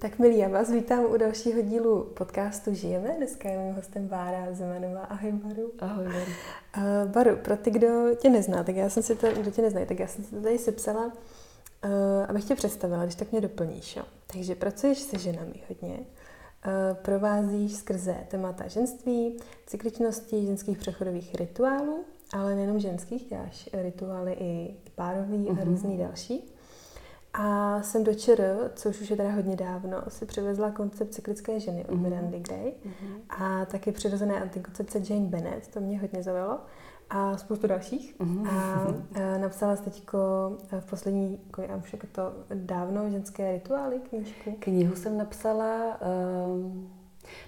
Tak milí, já vás vítám u dalšího dílu podcastu Žijeme. Dneska je mým hostem Bára Zemanová. Ahoj Baru. Ahoj Baru. Uh, Baru, pro ty, kdo tě nezná, tak já jsem si to, kdo tě nezná, tak já jsem si to tady sepsala, uh, abych tě představila, když tak mě doplníš. Jo. Takže pracuješ se ženami hodně, provázíš skrze témata ženství, cykličnosti, ženských přechodových rituálů, ale nejenom ženských, děláš rituály i párový mm-hmm. a mhm. různý další. A jsem do ČR, což už je teda hodně dávno, si přivezla koncept cyklické ženy od mm-hmm. Mirandy Gray mm-hmm. a taky přirozené antikoncepce Jane Bennett, to mě hodně zaujalo a spoustu dalších. Mm-hmm. A, a napsala jsi teďko v poslední, jako já už jako to dávno, ženské rituály knížku. Knihu jsem napsala um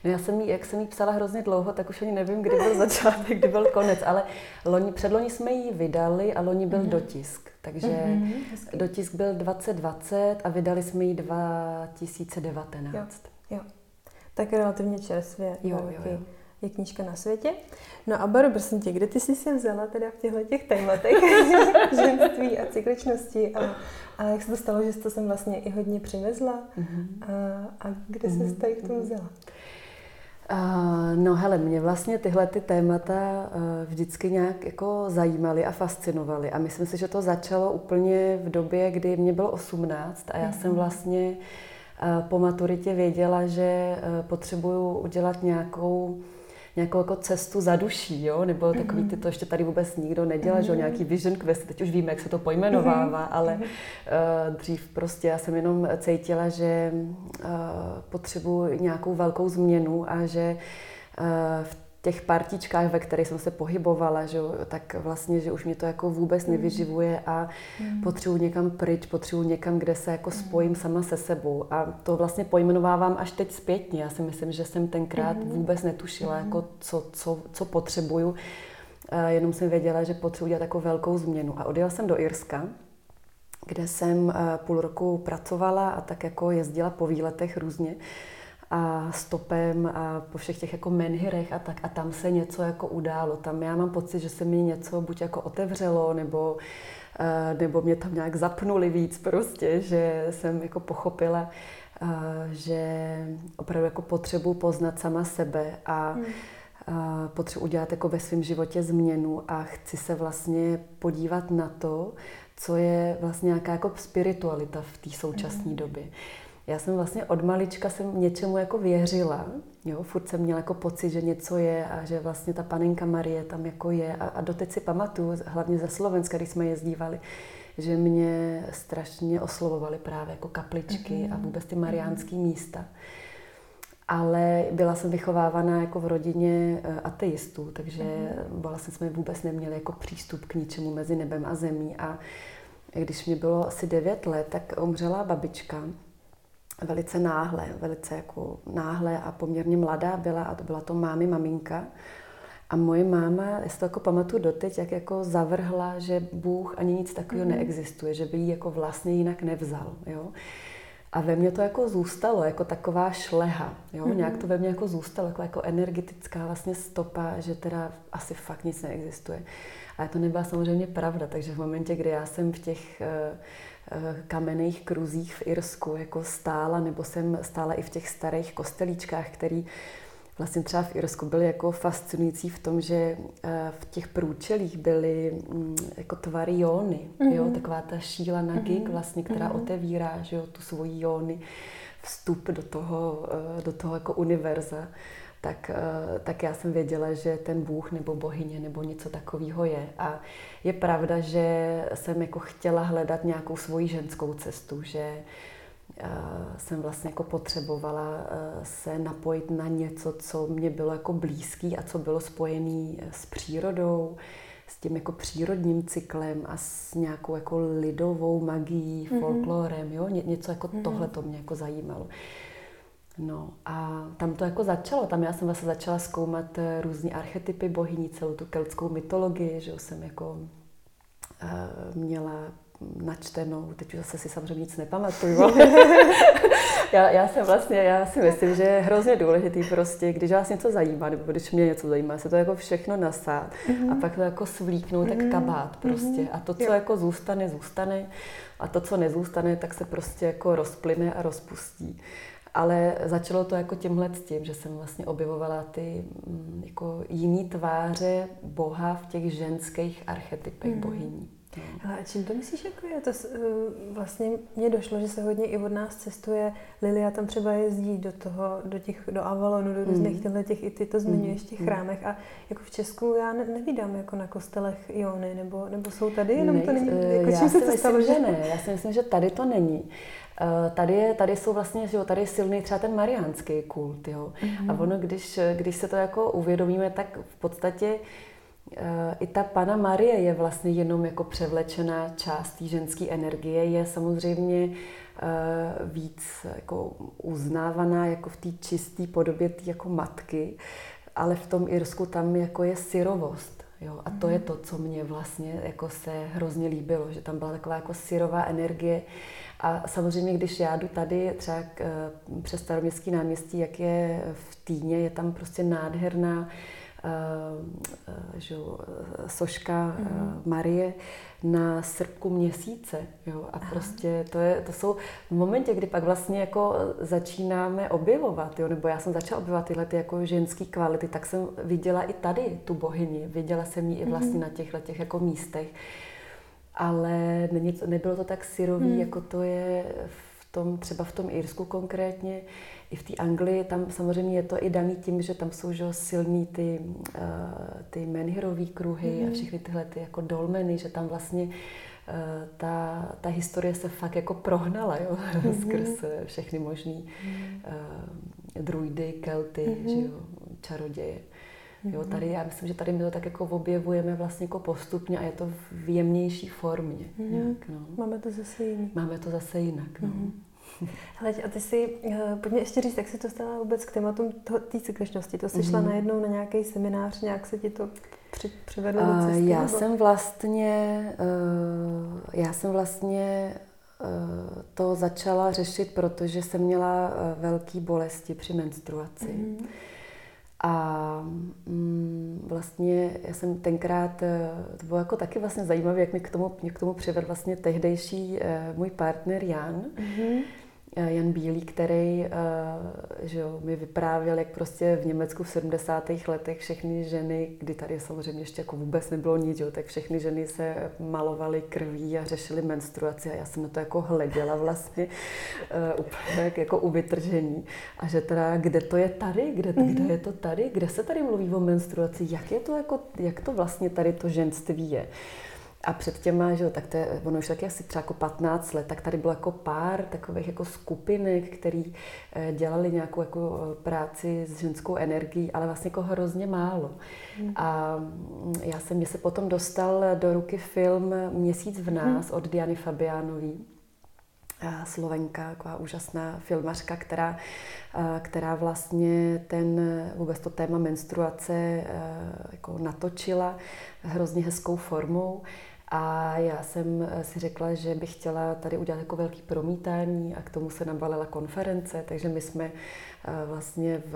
No já jsem jí, jak jsem jí psala hrozně dlouho, tak už ani nevím, kdy byl začátek, kdy byl konec, ale loni, předloni jsme ji vydali a loni byl mm-hmm. dotisk. Takže mm-hmm, dotisk byl 2020 a vydali jsme ji 2019. Jo, jo. Tak relativně čerstvě. Jo, jo, jo. Je knížka na světě. No a Baru, prosím tě, kde ty jsi se vzala teda v těchto těch tématech ženství a cykličnosti a, a jak se to stalo, že jsi to sem vlastně i hodně přivezla mm-hmm. a, a kde mm-hmm. jsi tady k tomu vzala? Uh, no hele, mě vlastně tyhle ty témata uh, vždycky nějak jako zajímaly a fascinovaly. A myslím si, že to začalo úplně v době, kdy mě bylo 18 a já mm-hmm. jsem vlastně uh, po maturitě věděla, že uh, potřebuju udělat nějakou nějakou jako cestu za duší, jo? nebo takový ty, to ještě tady vůbec nikdo nedělá, mm-hmm. že nějaký vision quest, teď už víme, jak se to pojmenovává, mm-hmm. ale uh, dřív prostě já jsem jenom cítila, že uh, potřebuji nějakou velkou změnu a že uh, v těch partičkách, ve kterých jsem se pohybovala, že, tak vlastně, že už mě to jako vůbec mm. nevyživuje a mm. potřebuji někam pryč, potřebuji někam, kde se jako mm. spojím sama se sebou. A to vlastně pojmenovávám až teď zpětně. Já si myslím, že jsem tenkrát mm. vůbec netušila, mm. jako co, co, co potřebuju. Jenom jsem věděla, že potřebuji dělat jako velkou změnu. A odjela jsem do Irska, kde jsem půl roku pracovala a tak jako jezdila po výletech různě a stopem a po všech těch jako menhirech a tak a tam se něco jako událo. Tam já mám pocit, že se mi něco buď jako otevřelo, nebo, eh, nebo mě tam nějak zapnuli víc prostě, že jsem jako pochopila, eh, že opravdu jako potřebuji poznat sama sebe a hmm potřebuji udělat jako ve svém životě změnu a chci se vlastně podívat na to, co je vlastně nějaká jako spiritualita v té současné hmm. době já jsem vlastně od malička jsem něčemu jako věřila, jo, furt jsem měla jako pocit, že něco je a že vlastně ta panenka Marie tam jako je a, a doteď si pamatuju, hlavně ze Slovenska, když jsme jezdívali, že mě strašně oslovovali právě jako kapličky mm-hmm. a vůbec ty mariánské mm-hmm. místa. Ale byla jsem vychovávaná jako v rodině eh, ateistů, takže mm-hmm. vlastně jsme vůbec neměli jako přístup k ničemu mezi nebem a zemí. A když mě bylo asi 9 let, tak umřela babička velice náhle, velice jako náhle a poměrně mladá byla a to byla to mámy maminka. A moje máma, já si to jako pamatuju doteď, jak jako zavrhla, že Bůh ani nic takového mm. neexistuje, že by ji jako vlastně jinak nevzal. Jo? A ve mně to jako zůstalo, jako taková šleha. Jo? Mm. Nějak to ve mně jako zůstalo, jako, jako energetická vlastně stopa, že teda asi fakt nic neexistuje. Ale to nebyla samozřejmě pravda, takže v momentě, kdy já jsem v těch Eh, kamenných kruzích v Irsku jako stála, nebo jsem stála i v těch starých kostelíčkách, který vlastně třeba v Irsku byly jako fascinující v tom, že eh, v těch průčelích byly mm, jako tvary jóny, mm-hmm. jo, taková ta šíla na gig mm-hmm. vlastně, která mm-hmm. otevírá, že jo, tu svoji jóny, vstup do toho, eh, do toho jako univerza tak, eh, tak já jsem věděla, že ten Bůh nebo bohyně nebo něco takového je. A je pravda, že jsem jako chtěla hledat nějakou svoji ženskou cestu, že eh, jsem vlastně jako potřebovala eh, se napojit na něco, co mě bylo jako blízký a co bylo spojené s přírodou, s tím jako přírodním cyklem a s nějakou jako lidovou magií, mm-hmm. folklorem, jo? Ně, něco jako mm-hmm. tohle to mě jako zajímalo. No a tam to jako začalo, tam já jsem vlastně začala zkoumat eh, různé archetypy bohyní, celou tu keltskou mytologii, že jsem jako uh, měla načtenou, teď už zase si samozřejmě nic nepamatuju, ale, já, já jsem vlastně, já si myslím, že je hrozně důležitý prostě, když vás něco zajímá, nebo když mě něco zajímá, se to jako všechno nasát mm-hmm. a pak to jako svlíknout, mm-hmm. tak mhm. kabát prostě. A to, co jo. jako zůstane, zůstane a to, co nezůstane, tak se prostě jako rozplyne a rozpustí. Ale začalo to jako tímhle s tím, že jsem vlastně objevovala ty mm, jako jiný tváře Boha v těch ženských archetypech mm. bohyní. Ale a čím to myslíš, jako je to, uh, vlastně mně došlo, že se hodně i od nás cestuje, Lilia tam třeba jezdí do toho, do těch, do Avalonu, do různých mm. těch, i ty to zmiňuješ, těch mm. chrámech a jako v Česku já ne, nevídám jako na kostelech Iony, nebo, nebo jsou tady, jenom ne, to není, eh, jako já si myslím, že ne, já si myslím, že tady to není. Eh, tady, je, tady jsou vlastně, že jo, tady je silný třeba ten mariánský kult, jo. Mm-hmm. A ono, když, když se to jako uvědomíme, tak v podstatě eh, i ta Pana Marie je vlastně jenom jako převlečená část té ženské energie, je samozřejmě eh, víc jako uznávaná jako v té čisté podobě té jako matky, ale v tom Irsku tam jako je syrovost. Jo, a to je mhm. to, co mě vlastně jako se hrozně líbilo, že tam byla taková jako syrová energie, a samozřejmě, když já jdu tady třeba k, eh, přes staroměstský náměstí, jak je v Týně, je tam prostě nádherná uh, že, soška uh, Marie na srpku měsíce. Jo? A Aha. prostě to, je, to jsou v momentě, kdy pak vlastně jako začínáme objevovat, jo? nebo já jsem začala objevovat tyhle ty jako ženské kvality, tak jsem viděla i tady tu bohyni, viděla jsem ji i vlastně mm. na těchto těch jako místech ale není, nebylo to tak syrový, hmm. jako to je v tom, třeba v tom Irsku konkrétně. I v té Anglii, tam samozřejmě je to i daný tím, že tam jsou že, silný ty, uh, ty menhirový kruhy hmm. a všechny tyhle ty jako dolmeny, že tam vlastně uh, ta, ta historie se fakt jako prohnala jo, mm-hmm. skrz všechny možný uh, druidy, kelty, mm-hmm. že jo, čaroděje. Jo, tady já myslím, že tady my to tak jako objevujeme vlastně jako postupně a je to v jemnější formě. Mm-hmm. Nějak, no. Máme to zase jinak. Máme to zase jinak, no. Mm-hmm. Hele, a ty si, uh, pojďme ještě říct, jak jsi to stala vůbec k tématům té cykličnosti. To jsi mm-hmm. šla najednou na nějaký seminář, nějak se ti to při, přivedlo do cesty? Uh, já nebo? jsem vlastně, uh, já jsem vlastně to začala řešit, protože jsem měla velké bolesti při menstruaci. Mm-hmm. A mm, vlastně já jsem tenkrát, eh, to bylo jako taky vlastně zajímavé, jak mi k tomu, mě k tomu přivedl vlastně tehdejší eh, můj partner Jan. Mm-hmm. Eh, Jan Bílý, který eh, že jo, mi vyprávěl, jak prostě v Německu v 70. letech všechny ženy, kdy tady samozřejmě ještě jako vůbec nebylo nic, jo, tak všechny ženy se malovaly krví a řešily menstruaci a já jsem na to jako hleděla vlastně uh, úplně jako u vytržení. A že teda, kde to je tady, kde, mm-hmm. kde je to tady, kde se tady mluví o menstruaci, jak je to jako, jak to vlastně tady to ženství je. A před těma, že jo, tak to je, ono už taky asi třeba jako 15 let, tak tady bylo jako pár takových jako skupinek, který eh, dělali nějakou jako eh, práci s ženskou energií, ale vlastně jako hrozně málo. Hmm. A mm, já jsem, mě se potom dostal do ruky film Měsíc v nás hmm. od Diany Fabiánové. Slovenka, taková úžasná filmařka, která, eh, která vlastně ten, vůbec to téma menstruace jako natočila hrozně hezkou formou. A já jsem eh, si řekla, že bych chtěla tady udělat jako velký promítání a k tomu se nabalila konference, takže my jsme eh, vlastně v,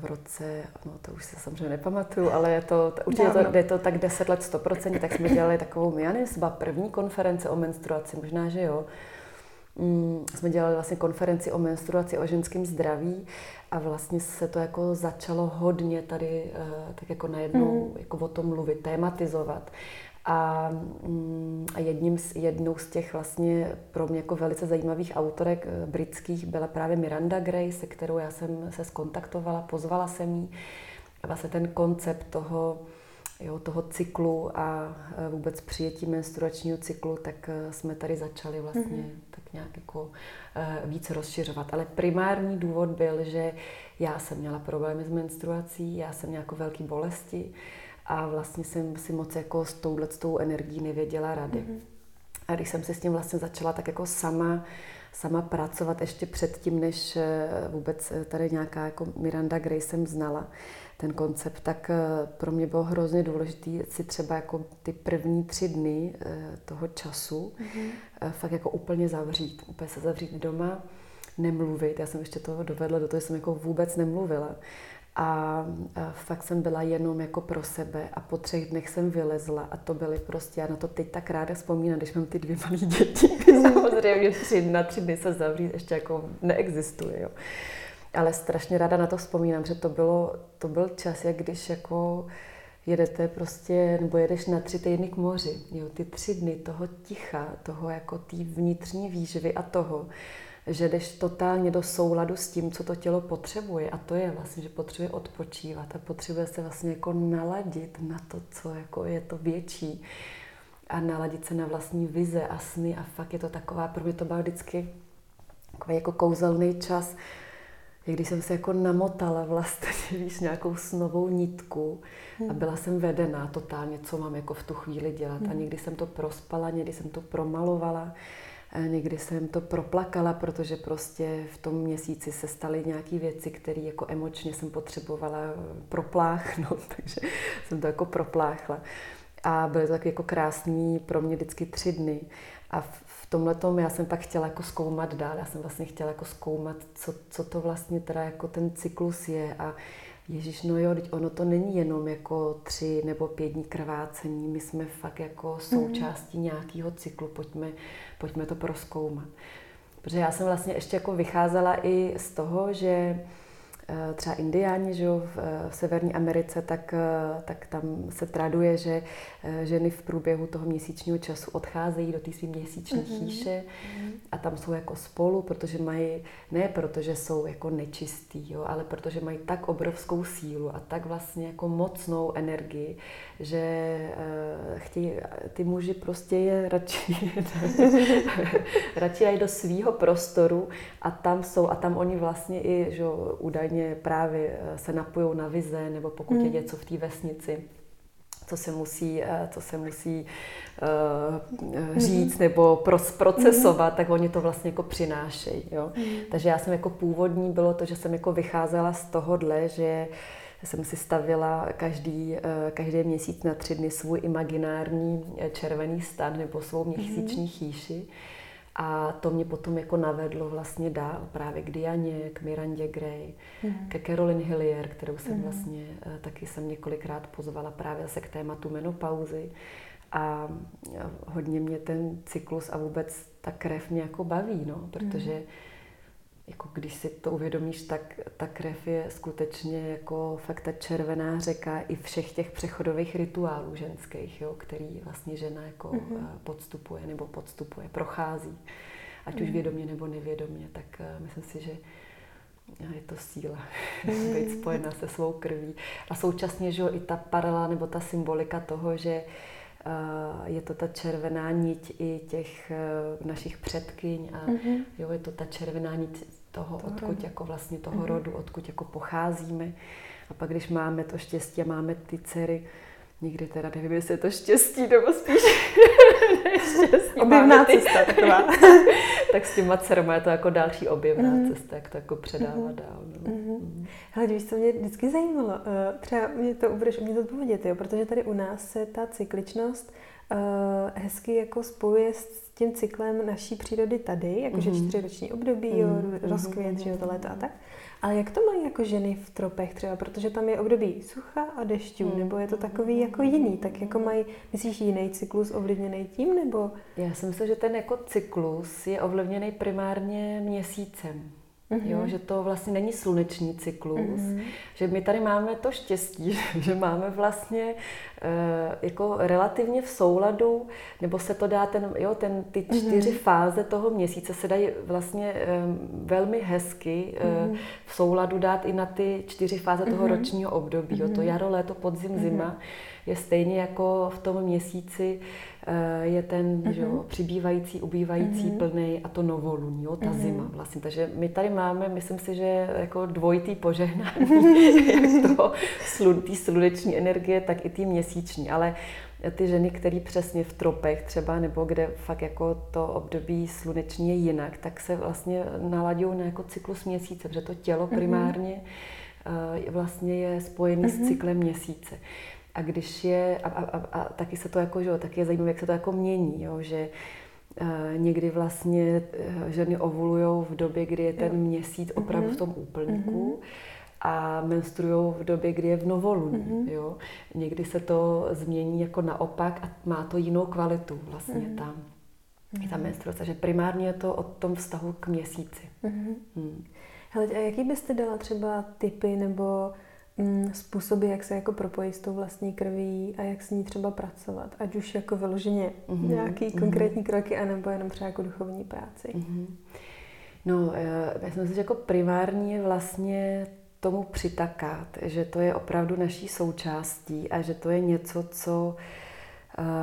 v roce, no to už se samozřejmě nepamatuju, ale je to, určitě to, je to tak 10 let 100%, tak jsme dělali takovou, já nevím, první konference o menstruaci, možná, že jo, mm, jsme dělali vlastně konferenci o menstruaci, o ženském zdraví a vlastně se to jako začalo hodně tady uh, tak jako najednou mm. jako o tom mluvit, tématizovat. A, mm, a jedním z, jednou z těch vlastně pro mě jako velice zajímavých autorek eh, britských byla právě Miranda Gray, se kterou já jsem se skontaktovala, pozvala jsem jí. A vlastně ten koncept toho, jo, toho cyklu a eh, vůbec přijetí menstruačního cyklu, tak eh, jsme tady začali vlastně mm-hmm. tak nějak jako víc rozšiřovat. Ale primární důvod byl, že já jsem měla problémy s menstruací, já jsem měla jako velké bolesti, a vlastně jsem si moc jako s touhle tou energií nevěděla rady. Mm-hmm. A když jsem se s tím vlastně začala tak jako sama, sama pracovat ještě předtím, než eh, vůbec eh, tady nějaká jako Miranda Gray jsem znala ten koncept, tak eh, pro mě bylo hrozně důležité si třeba jako ty první tři dny toho času mm-hmm. fakt jako úplně zavřít, úplně se zavřít doma, nemluvit. Já jsem ještě toho dovedla do toho, že jsem jako vůbec nemluvila. A, a fakt jsem byla jenom jako pro sebe a po třech dnech jsem vylezla a to byly prostě, já na to teď tak ráda vzpomínám, když mám ty dvě malé děti. Samozřejmě tři, na tři dny se zavřít ještě jako neexistuje. Jo. Ale strašně ráda na to vzpomínám, že to, bylo, to byl čas, jak když jako jedete prostě, nebo jedeš na tři týdny k moři. Jo, ty tři dny toho ticha, toho jako té vnitřní výživy a toho, že jdeš totálně do souladu s tím, co to tělo potřebuje. A to je vlastně, že potřebuje odpočívat a potřebuje se vlastně jako naladit na to, co jako je to větší a naladit se na vlastní vize a sny a fakt je to taková, pro mě to byl vždycky takový jako kouzelný čas, když jsem se jako namotala vlastně, víš, nějakou snovou nitku a hmm. byla jsem vedená totálně, co mám jako v tu chvíli dělat. A hmm. někdy jsem to prospala, někdy jsem to promalovala, někdy jsem to proplakala, protože prostě v tom měsíci se staly nějaké věci, které jako emočně jsem potřebovala propláchnout, takže jsem to jako propláchla. A byly to tak jako krásný pro mě vždycky tři dny. A v tomhle tom já jsem pak chtěla jako zkoumat dál. Já jsem vlastně chtěla jako zkoumat, co, co to vlastně teda jako ten cyklus je a Ježíš, no jo, teď ono to není jenom jako tři nebo pět dní krvácení, my jsme fakt jako mhm. součástí mm. nějakého cyklu, pojďme, pojďme to proskoumat. Protože já jsem vlastně ještě jako vycházela i z toho, že třeba indiáni že jo, v, eh, v Severní Americe, tak, eh, tak tam se traduje, že ženy v průběhu toho měsíčního času odcházejí do té své měsíční mm-hmm. chýše a tam jsou jako spolu, protože mají, ne protože jsou jako nečistý, jo, ale protože mají tak obrovskou sílu a tak vlastně jako mocnou energii, že uh, chtějí, ty muži prostě je radši, radši dají do svýho prostoru a tam jsou a tam oni vlastně i, že údajně hodně právě eh, se napojou na vize, nebo pokud mm. je hmm. něco v té vesnici, co se musí, eh, co se musí uh, říct mm. nebo procesovat, mm. tak oni to vlastně jako přinášejí. Jo? Takže já jsem jako původní bylo to, že jsem jako vycházela z tohohle, že jsem si stavila každý, každý měsíc na tři dny svůj imaginární červený stan nebo svou měsíční chýši. A to mě potom jako navedlo vlastně dál právě k Dianě, k Mirandě Gray, mm. ke Caroline Hillier, kterou jsem mm. vlastně eh, taky jsem několikrát pozvala právě zase k tématu menopauzy. A hodně mě ten cyklus a vůbec ta krev mě jako baví, no, protože mm jako když si to uvědomíš, tak ta krev je skutečně jako fakt ta červená řeka i všech těch přechodových rituálů ženských, jo, který vlastně žena jako mm-hmm. podstupuje nebo podstupuje, prochází. Ať mm-hmm. už mhm. vědomě nebo nevědomě, tak uh, myslím si, že je to síla mm. být spojena se svou krví. A současně, že jo, i ta paralela nebo ta symbolika toho, že uh, je to ta červená niť i těch uh, našich předkyň a mm-hmm. jo, je to ta červená niť toho, toho odkud jako vlastně toho mm-hmm. rodu, odkud jako pocházíme. A pak, když máme to štěstí a máme ty dcery, nikdy teda nevím, jestli je to štěstí, nebo spíš neštěstí. Objevná ty... cesta taková. tak s těma dcerama je to jako další objevná mm-hmm. cesta, jak to jako předávat mm-hmm. dál. No. Mm-hmm. Hele, víš, co mě vždycky zajímalo, uh, třeba mě to budeš mě to odpovědět, jo, protože tady u nás se ta cykličnost uh, hezky jako spojuje s tím cyklem naší přírody tady, jakože mm-hmm. čtyřiroční období, mm-hmm. jo, mhm. rozkvět, mm-hmm. jo, to léto a tak. Ale jak to mají jako ženy v tropech třeba, protože tam je období sucha a dešťů, mm. nebo je to takový jako jiný, tak jako mají, myslíš, jiný cyklus ovlivněný tím, nebo? Já si myslím, že ten jako cyklus je ovlivněný primárně měsícem. Mm-hmm. Jo, že to vlastně není sluneční cyklus, mm-hmm. že my tady máme to štěstí, že máme vlastně e, jako relativně v souladu, nebo se to dá ten, jo, ten, ty mhm. čtyři mm-hmm. fáze toho měsíce se dají vlastně e, velmi hezky e, mm-hmm. v souladu dát i na ty čtyři fáze toho mm-hmm. ročního období, jo, to mhm. jaro, léto, podzim, mm-hmm. zima je stejně jako v tom měsíci je ten mm-hmm. že jo, přibývající, ubývající, mm-hmm. plný a to novoluní, jo, ta mm-hmm. zima vlastně. Takže my tady máme, myslím si, že jako dvojitý požehnání, jak to slun, tý sluneční energie, tak i ty měsíční. Ale ty ženy, které přesně v tropech třeba, nebo kde fakt jako to období sluneční je jinak, tak se vlastně naladějí na jako cyklus měsíce, protože to tělo mhm. primárně mm-hmm. vlastně je spojený mm-hmm. s mhm. cyklem měsíce. A když je, a, a, a, a taky se to jako, že jo, taky je zajímavé, jak se to jako mění, jo, že Někdy vlastně ženy ovulují v době, kdy je ten měsíc opravdu v mhm. tom úplníku. Mm-hmm a menstruují v době, kdy je v novoluní. Mm-hmm. Jo? Někdy se to změní jako naopak a má to jinou kvalitu vlastně mm-hmm. tam. Mm-hmm. Ta menstruace, že primárně je to o tom vztahu k měsíci. Mm-hmm. Mm. Hele, a jaký byste dala třeba typy nebo způsoby, jak se jako propojit s tou vlastní krví a jak s ní třeba pracovat? Ať už jako vyloženě mm-hmm. nějaký mm-hmm. konkrétní kroky, anebo jenom třeba jako duchovní práci. Mm-hmm. No, já myslím si, že jako primární je vlastně tomu přitakat, že to je opravdu naší součástí a že to je něco, co eh,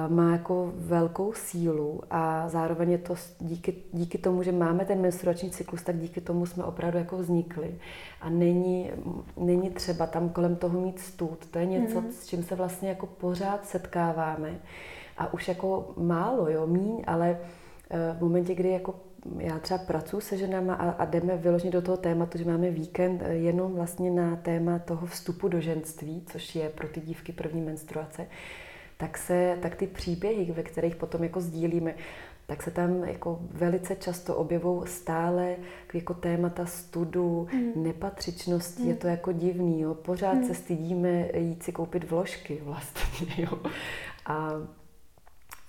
má jako velkou sílu a zároveň je to díky, díky tomu, že máme ten menstruační cyklus, tak díky tomu jsme opravdu jako vznikli. A není, není třeba tam kolem toho mít stud. To je něco, mm. s čím se vlastně jako pořád setkáváme. A už jako málo, jo, míň, ale eh, v momentě, kdy jako já třeba pracuji se ženama a, a jdeme vyložit do toho tématu, že máme víkend eh, jenom vlastně na téma toho vstupu do ženství, což je pro ty dívky první menstruace, tak, se, tak ty příběhy, ve kterých potom jako sdílíme, tak se tam jako velice často objevují stále jako témata studu, mm. nepatřičnosti, mm. je to jako divný, jo. pořád mm. se stydíme jít si koupit vložky vlastně, jo. A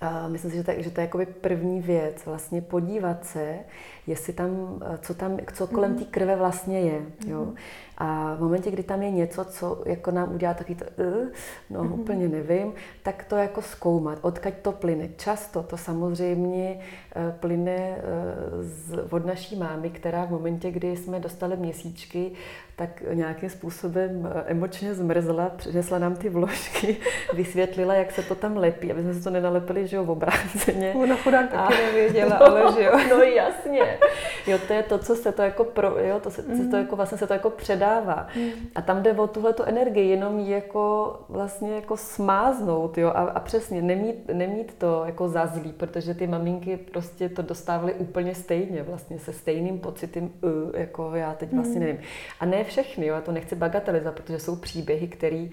a myslím si, že to, že to je jakoby první věc, vlastně podívat se, jestli tam, co tam, co kolem mm-hmm. té krve vlastně je. Jo? Mm-hmm. A v momentě, kdy tam je něco, co jako nám udělá taky to, uh, no mm-hmm. úplně nevím, tak to jako zkoumat, odkaď to plyne. Často to samozřejmě uh, plyne uh, z, od naší mámy, která v momentě, kdy jsme dostali měsíčky, tak nějakým způsobem emočně zmrzla, přinesla nám ty vložky, vysvětlila, jak se to tam lepí, aby jsme se to nenalepili, že jo, v obráceně. Ona chudák taky a... nevěděla, no, ale že jo. No jasně. Jo, to je to, co se to jako pro, jo, to se, mm. to jako vlastně se to jako předává. Mm. A tam jde o tuhle energii, jenom ji jako vlastně jako smáznout, jo, a, a přesně nemít, nemít to jako za zlý, protože ty maminky prostě to dostávaly úplně stejně, vlastně se stejným pocitem, jako já teď vlastně mm. nevím. A ne všechny, jo, já to nechci bagatelizovat, protože jsou příběhy, které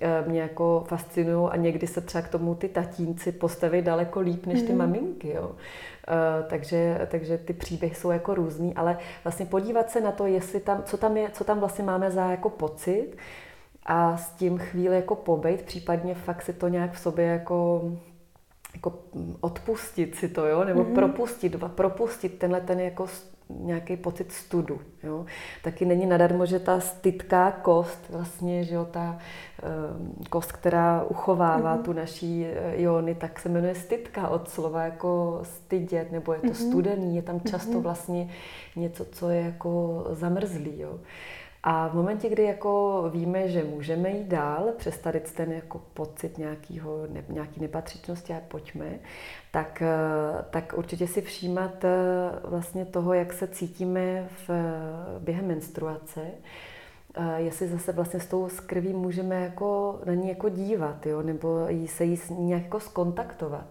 eh, mě jako fascinují a někdy se třeba k tomu ty tatínci postaví daleko líp než ty mm. maminky. Jo. Uh, takže, takže ty příběhy jsou jako různý, ale vlastně podívat se na to, jestli tam, co tam je, co tam vlastně máme za jako pocit a s tím chvíli jako pobejt, případně fakt si to nějak v sobě jako jako odpustit si to, jo, nebo mm-hmm. propustit, propustit tenhle ten jako nějaký pocit studu. Jo. Taky není nadarmo, že ta stytká kost, vlastně, že jo, ta um, kost, která uchovává mm-hmm. tu naší eh, iony, tak se jmenuje stytka od slova jako stydět, nebo je to mm-hmm. studený, je tam často mm-hmm. vlastně něco, co je jako zamrzlý. Jo. A v momentě, kdy jako víme, že můžeme jít dál, přestat ten jako pocit nějakýho, ne, nějaký nepatřičnosti a pojďme, tak, eh, tak určitě si všímat eh, vlastně toho, jak se cítíme v, během menstruace, eh, jestli zase vlastně s tou skrví můžeme jako na ní jako dívat, jo, nebo se jí nějak jako skontaktovat.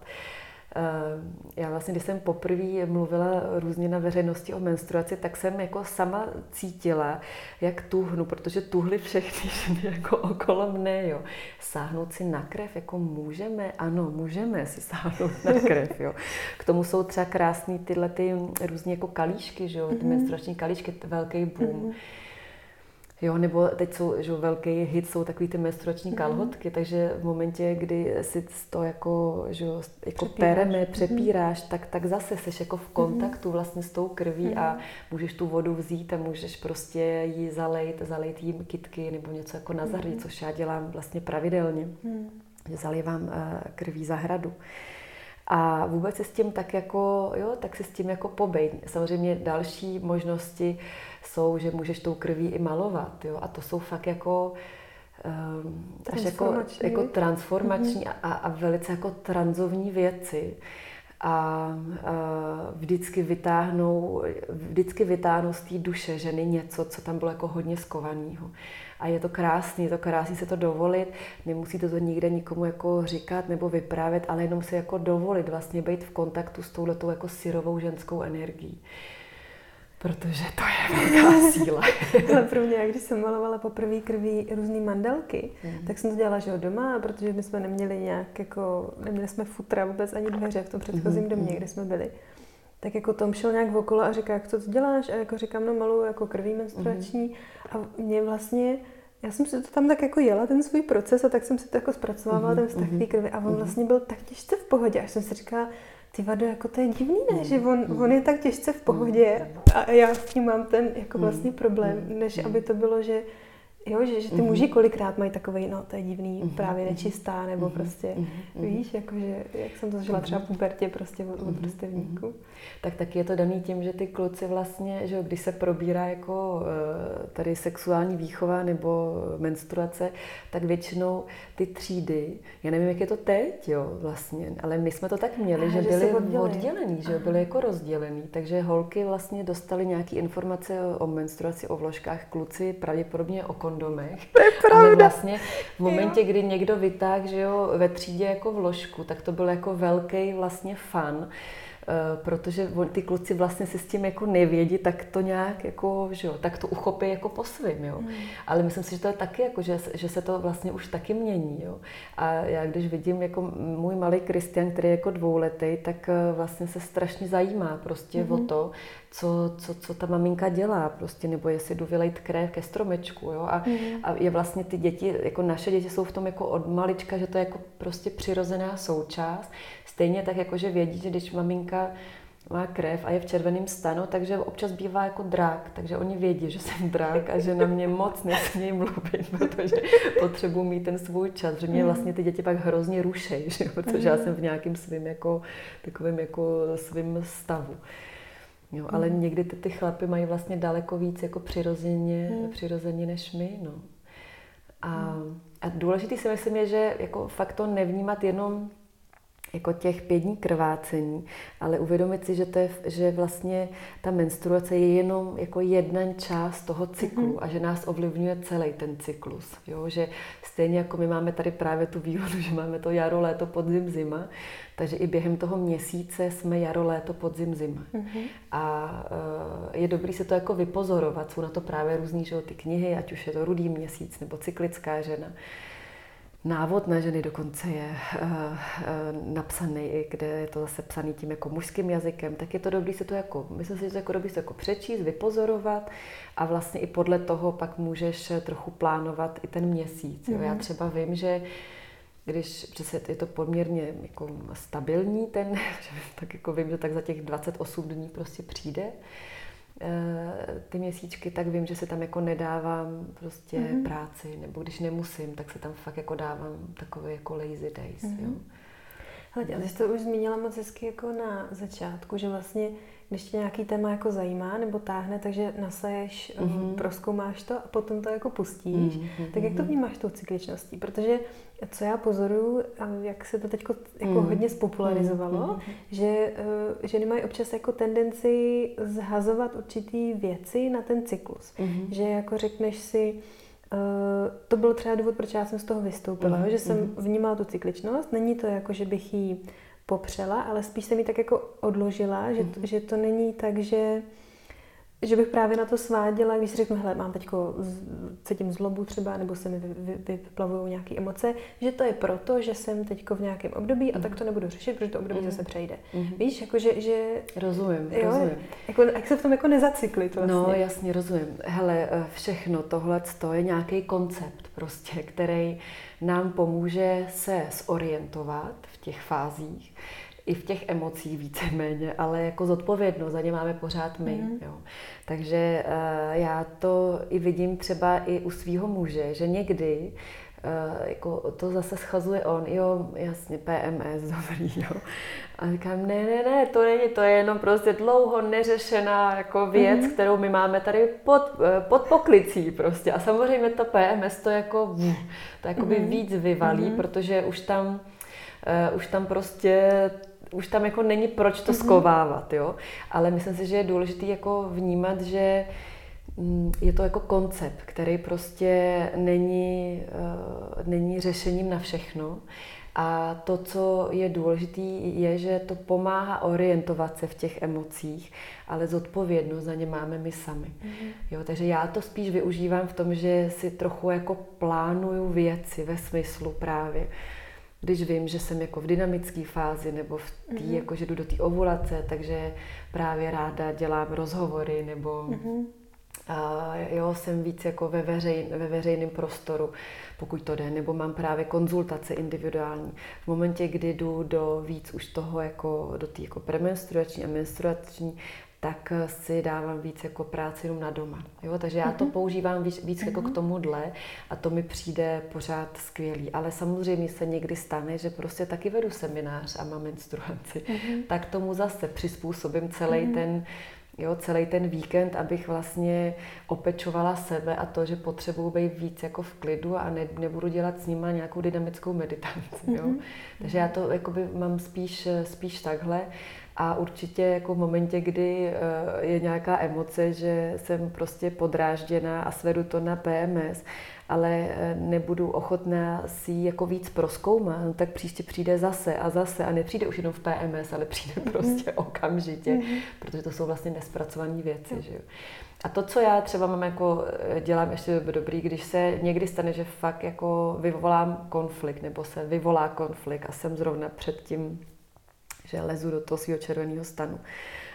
Já vlastně, když jsem poprvé mluvila různě na veřejnosti o menstruaci, tak jsem jako sama cítila, jak tuhnu, protože tuhly všechny ženy jako okolo mne, jo. Sáhnout si na krev, jako můžeme, ano, můžeme si sáhnout na krev, jo. K tomu jsou třeba krásné tyhle ty různě jako kalíšky, že jo, ty mm-hmm. menstruační kalíšky, velký boom. Mm-hmm Jo, nebo teď jsou, že velký hit jsou takový ty menstruační mm. kalhotky, takže v momentě, kdy si to jako, že, jako přepíráš. pereme, mhm. přepíráš, mm. tak, tak zase seš jako v kontaktu mm. vlastně s tou krví mm. a můžeš tu vodu vzít a můžeš prostě ji zalejt, zalejt jim kitky nebo něco jako na zahradě, mm. což já dělám vlastně pravidelně. Mm. Že zalivám eh, krví zahradu. A vůbec se s tím tak jako, jo, tak se s tím jako pobejt. Samozřejmě další možnosti jsou, že můžeš tou krví i malovat, jo, a to jsou fakt jako um, až jako, jako transformační mm-hmm. a, a velice jako transovní věci. A, vždycky vytáhnou, vždycky vytáhnou z té duše ženy něco, co tam bylo jako hodně skovaného a je to krásný, je to krásný se to dovolit, nemusíte to nikde nikomu jako říkat nebo vyprávět, ale jenom si jako dovolit vlastně být v kontaktu s touhletou jako syrovou ženskou energií. Protože to je velká síla. Ale pro mě, když jsem malovala poprvé krví různé mandelky, mm. tak jsem to dělala že doma, protože my jsme neměli nějak jako, neměli jsme futra vůbec ani dveře v tom předchozím mm. domě, kde jsme byli. Tak jako Tom šel nějak okolo a říká, jak co to děláš? A jako říkám, no maluju jako krví menstruační. Mm. A mě vlastně já jsem si to tam tak jako jela, ten svůj proces, a tak jsem si to jako zpracovávala, mm-hmm. ten vztah mm-hmm. krvi. A on mm-hmm. vlastně byl tak těžce v pohodě, až jsem si říkala, ty vado, jako to je divný, ne? Že on, mm-hmm. on je tak těžce v pohodě a já s tím mám ten jako vlastně problém, než aby to bylo, že Jo, že, že ty mm-hmm. muži kolikrát mají takový, no to je divný, mm-hmm. právě nečistá, nebo mm-hmm. prostě, mm-hmm. víš, jakože, jak jsem to zažila třeba v pubertě prostě od, od vrstevníku. Mm-hmm. Tak taky je to daný tím, že ty kluci vlastně, že když se probírá jako eh, tady sexuální výchova nebo menstruace, tak většinou ty třídy, já nevím, jak je to teď, jo, vlastně, ale my jsme to tak měli, a, že, že byli oddělený, že byli jako rozdělený, takže holky vlastně dostaly nějaké informace o menstruaci, o vložkách, kluci pravděpodobně o kondomech. To je pravda. Ale vlastně v momentě, jo. kdy někdo vytáhl, že jo, ve třídě jako vložku, tak to byl jako velký vlastně fan protože ty kluci vlastně si s tím jako nevědí, tak to nějak jako, že jo, tak to uchopí jako po svým, jo. Hmm. Ale myslím si, že to je taky jako, že, že se to vlastně už taky mění, jo. A já když vidím jako můj malý Kristian, který je jako dvouletý, tak eh, vlastně se strašně zajímá prostě hmm. o to, co, co, co ta maminka dělá, prostě, nebo jestli jdu vylejt krev ke stromečku, jo. A, hmm. a je vlastně ty děti, jako naše děti jsou v tom jako od malička, že to je jako prostě přirozená součást. Stejně tak, jako že vědí, že když maminka má krev a je v červeném stanu, takže občas bývá jako drák, takže oni vědí, že jsem drák a že na mě moc nesmějí mluvit, protože potřebuji mít ten svůj čas, že mě mhm. vlastně ty děti pak hrozně rušejí, že? protože já mhm. jsem v nějakém svým jako, takovým jako svým stavu. Jo, ale mm. někdy ty, ty chlapy mají vlastně daleko víc jako přirozeně, mm. přirozeně než my. No. A, a důležitý si myslím je, že jako fakt to nevnímat jenom jako těch pět dní krvácení, ale uvědomit si, že, to je, že vlastně ta menstruace je jenom jako jedna část toho cyklu mm-hmm. a že nás ovlivňuje celý ten cyklus. Jo? Že stejně jako my máme tady právě tu výhodu, že máme to jaro, léto, podzim, zima, takže i během toho měsíce jsme jaro, léto, podzim, zima. Mm-hmm. A uh, je dobrý se to jako vypozorovat. Jsou na to právě různý že, ty knihy, ať už je to rudý měsíc nebo cyklická žena. Návod na ženy dokonce je uh, uh, napsaný, kde je to zase psaný tím jako mužským jazykem, tak je to dobrý se to jako, myslím si, že to jako dobrý se jako přečíst, vypozorovat a vlastně i podle toho pak můžeš trochu plánovat i ten měsíc. Jo. Mm-hmm. Já mhm. třeba vím, že když přece je to poměrně jako stabilní ten, tak jako vím, že tak za těch 28 dní prostě přijde, Eh, ty měsíčky, tak vím, že se tam jako nedávám prostě mm-hmm. práci, nebo když nemusím, tak se tam fakt jako dávám takové jako lazy days, mm-hmm. jo. Hele, ty jsi to už zmínila moc hezky jako na začátku, že vlastně když tě nějaký téma jako zajímá nebo táhne, takže nasaješ, mm-hmm. proskoumáš to a potom to jako pustíš. Mm-hmm. Tak jak to vnímáš tou cykličností? Protože co já pozoruju, jak se to teď jako mm. hodně spopularizovalo, mm. že uh, ženy mají občas jako tendenci zhazovat určitý věci na ten cyklus. Mm. Že jako řekneš si, Uh, to byl třeba důvod, proč já jsem z toho vystoupila, mm, že jsem vnímala tu cykličnost. Není to jako, že bych ji popřela, ale spíš jsem ji tak jako odložila, že, mm. že to není tak, že že bych právě na to sváděla, když si řeknu, hele, mám teď cítím zlobu třeba, nebo se mi vyplavují nějaké emoce, že to je proto, že jsem teď v nějakém období a mm. tak to nebudu řešit, protože to období mm. zase přejde. Mm. Víš, jako že, že... Rozumím, jo, rozumím. Jako, jak se v tom jako nezacyklit vlastně. No, jasně, rozumím. Hele, eh, všechno tohle je nějaký koncept prostě, který nám pomůže se zorientovat těch fázích i v těch emocích víceméně, ale jako zodpovědnost za ně máme pořád my. Mm. Jo. Takže uh, já to i vidím třeba i u svého muže, že někdy uh, jako to zase schazuje on, jo, jasně, PMS, dobrý, jo. A říkám, ne, ne, ne, to není, to je jenom prostě dlouho neřešená jako věc, mm-hmm. kterou my máme tady pod, eh, pod poklicí prostě. A samozřejmě to PMS to jako, to jakoby mm-hmm. víc vyvalí, mm-hmm. protože už tam, uh, už tam prostě už tam jako není proč to mm-hmm. skovávat, jo. Ale myslím si, že je důležité jako vnímat, že mm, je to jako koncept, který prostě není, uh, není řešením na všechno A to, co je důležité, je, že to pomáhá orientovat se v těch emocích, ale zodpovědnost za ně máme my sami. Mm-hmm. Jo, takže já to spíš využívám v tom, že si trochu jako plánuju věci ve smyslu právě, když vím, že jsem jako v dynamické fázi nebo v tý, mm-hmm. jako že jdu do té ovulace, takže právě ráda dělám rozhovory nebo mm-hmm. a, jo, jsem víc jako ve, veřej, ve veřejném prostoru, pokud to jde, nebo mám právě konzultace individuální. V momentě, kdy jdu do víc už toho jako do té jako premenstruační a menstruační tak si dávám víc jako práci jenom na doma. Jo? Takže já to mhm. používám víc, víc jako k mhm. tomuhle a to mi přijde pořád skvělý. Ale samozřejmě se někdy stane, že prostě taky vedu seminář a mám menstruaci. Mm-hmm. Tak tomu zase přizpůsobím celý ten jo, celý ten víkend, abych vlastně opečovala sebe a to, že potřebuji být víc jako v klidu a ne, nebudu dělat s nima nějakou dynamickou meditaci. Jo. Mm-hmm. Takže já to jakoby mám spíš, spíš takhle. A určitě jako v momentě, kdy eh, je nějaká emoce, že jsem prostě podrážděná a svedu to na PMS, ale eh, nebudu ochotná si jako víc proskoumat, no tak příště přijde zase a zase a nepřijde už jenom v PMS, ale přijde mhm. prostě mm. okamžitě, mm. protože to jsou vlastně nespracované věci. Mm. Že jo. A to, co já třeba mám jako, eh, dělám ještě dobrý, když se někdy stane, že fakt jako vyvolám konflikt, nebo se vyvolá konflikt a jsem zrovna před tím že lezu do toho svého červeného stanu.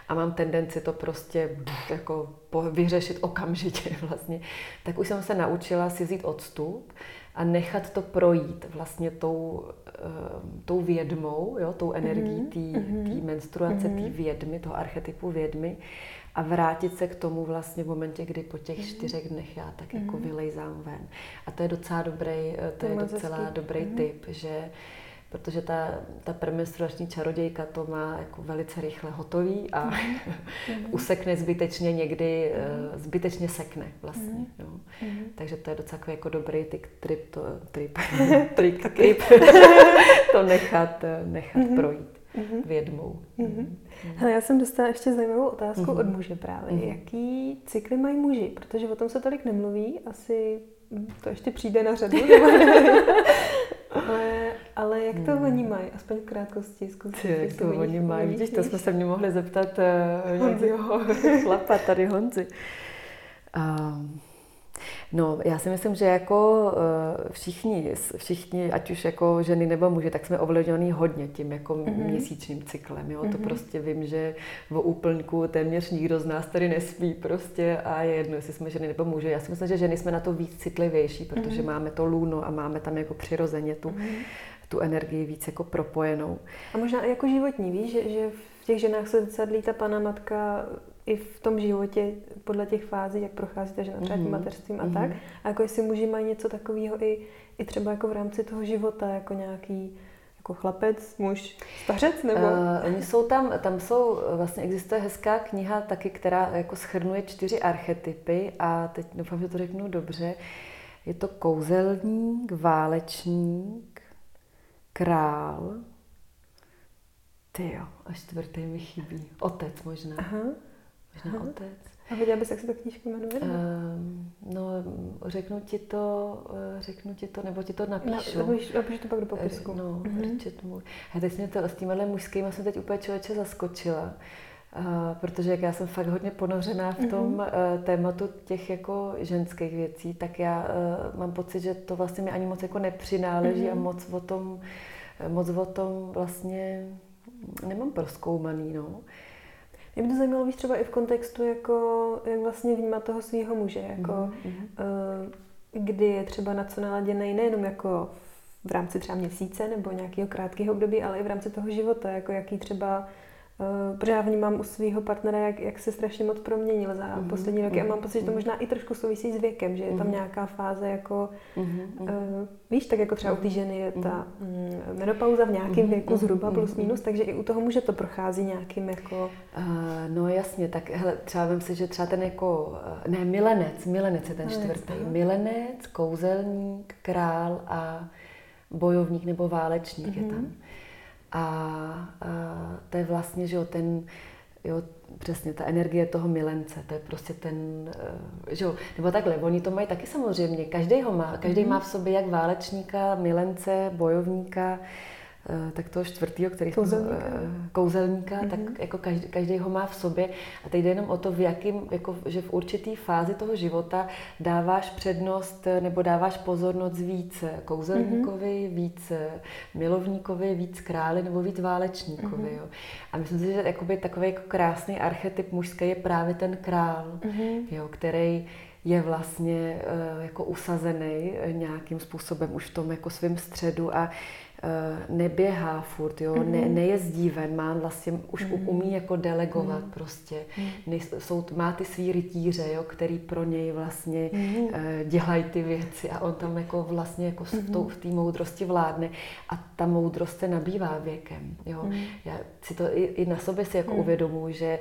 A mám tendenci to prostě jako vyřešit okamžitě vlastně. Tak už jsem se naučila si vzít odstup a nechat to projít vlastně tou, uh, tou vědmou, jo, tou energií mm-hmm. té menstruace, mm-hmm. té vědmy, toho archetypu vědmy a vrátit se k tomu vlastně v momentě, kdy po těch mm-hmm. čtyřech dnech já tak mm-hmm. jako mhm. vylejzám ven. A to je docela dobrý, eh, to, to je docela dobrý mm-hmm. tip, že protože ta, ta premenstruační čarodějka to má jako velice rychle hotový a mm-hmm. usekne zbytečně někdy, mm-hmm. zbytečně sekne vlastně. Mm-hmm. Jo. Mm-hmm. Takže to je docela jako dobrý tyk, trip, to, trip, trik, trip, to nechat, nechat mm-hmm. projít mm-hmm. vědmou. Mm-hmm. Hele, já jsem dostala ještě zajímavou otázku mm-hmm. od muže právě. Mm-hmm. Jaký cykly mají muži? Protože o tom se tolik nemluví, asi to ještě přijde na řadu, ale, ale jak to hmm. oni mají? Aspoň v krátkosti zkusit. Jak to oni mají? Vidíš, to jsme se mě mohli zeptat uh, nějakého chlapa tady Honzi. Um, No, já si myslím, že jako eh, všichni, všichni, ať už jako ženy nebo muži, tak jsme ovlivňovaní hodně tím jako mm-hmm. měsíčním cyklem. Jo? Mm-hmm. To mhm. prostě vím, že v úplňku téměř nikdo z nás tady nespí prostě a je jedno, jestli jsme ženy nebo muži. Já si myslím, že ženy jsme na to víc citlivější, protože mm-hmm. máme to lůno a máme tam jako přirozeně tu, mm-hmm. tu energii víc jako propojenou. A možná jako životní, víš, že, že v těch ženách se zrcadlí ta pana matka i v tom životě podle těch fází, jak prochází ta žena třeba tím mhm. mateřstvím a mm-hmm. tak. A jako jestli muži mají něco takového i, i třeba jako v rámci toho života, jako nějaký jako chlapec, muž, stařec nebo? Uh, oni jsou tam, tam jsou, vlastně existuje hezká kniha taky, která jako schrnuje čtyři archetypy a teď doufám, že to řeknu dobře. Je to kouzelník, válečník, král, ty jo, a čtvrtý mi chybí. Otec možná. Aha. Možná Aha. otec. A viděla bys, jak se ta knížka jmenuje? Uh, no, řeknu ti to, uh, řeknu ti to, nebo ti to napíšu. No, napíšu to pak do popisku. Uh, no, mm-hmm. Richard. A teď mě to s tímhle mužským jsem teď úplně člověče zaskočila. Uh, protože jak já jsem fakt hodně ponořená v tom mm-hmm. uh, tématu těch jako ženských věcí, tak já uh, mám pocit, že to vlastně mi ani moc jako nepřináleží mm-hmm. a moc o tom, moc o tom vlastně nemám proskoumaný, no. Mě by to zajímalo víc třeba i v kontextu, jako, jak vlastně vnímat toho svého muže, jako, mm-hmm. kdy je třeba na co naladěný nejenom jako v rámci třeba měsíce nebo nějakého krátkého období, ale i v rámci toho života, jako jaký třeba protože já vnímám u svého partnera, jak, jak se strašně moc proměnil za mm-hmm. poslední roky mm-hmm. a mám pocit, že to mhm. možná i trošku souvisí s věkem, že je tam mm-hmm. nějaká fáze jako, mm-hmm. uh, víš, tak jako třeba u té mhm. ženy je ta mm, menopauza v nějakém mm-hmm. věku zhruba plus minus, takže i u toho muže to prochází nějakým jako... Uh, no jasně, tak hele, třeba vím si, že třeba ten jako, ne, milenec, milenec je ten milenec, čtvrtý. Aha. Milenec, kouzelník, král a bojovník nebo válečník mm-hmm. je tam. A, a to je vlastně, že jo, ten, jo, přesně ta energie toho milence, to je prostě ten, eh, že jo, nebo takhle, oni to mají taky samozřejmě, každý ho má, každý mm-hmm. má v sobě jak válečníka, milence, bojovníka, tak toho čtvrtého, který kouzelníka, uh, kouzelníka mm-hmm. tak jako každý, každý ho má v sobě. A teď jde jenom o to, v jakým, jako, že v určitý fázi toho života dáváš přednost eh, nebo dáváš pozornost víc kouzelníkovi, mm-hmm. víc milovníkovi, víc králi nebo víc válečníkovi. Mm-hmm. Jo. A myslím si, že jakoby takový jako krásný archetyp mužský je právě ten král, mm-hmm. jo, který je vlastně jako usazený nějakým způsobem už v tom jako svém středu a Eh, neběhá furt, jo, mm-hmm. ne, nejezdí ven, má vlastně, už mm-hmm. umí jako delegovat mm-hmm. prostě. Mm-hmm. jsou, má ty svý rytíře, jo, který pro něj vlastně mm-hmm. uh, dělají ty věci a on tam jako vlastně jako mm-hmm. v té moudrosti vládne a ta moudrost se nabývá věkem, jo. Mm-hmm. Já si to i, i na sobě si jako mm-hmm. uvědomuji, že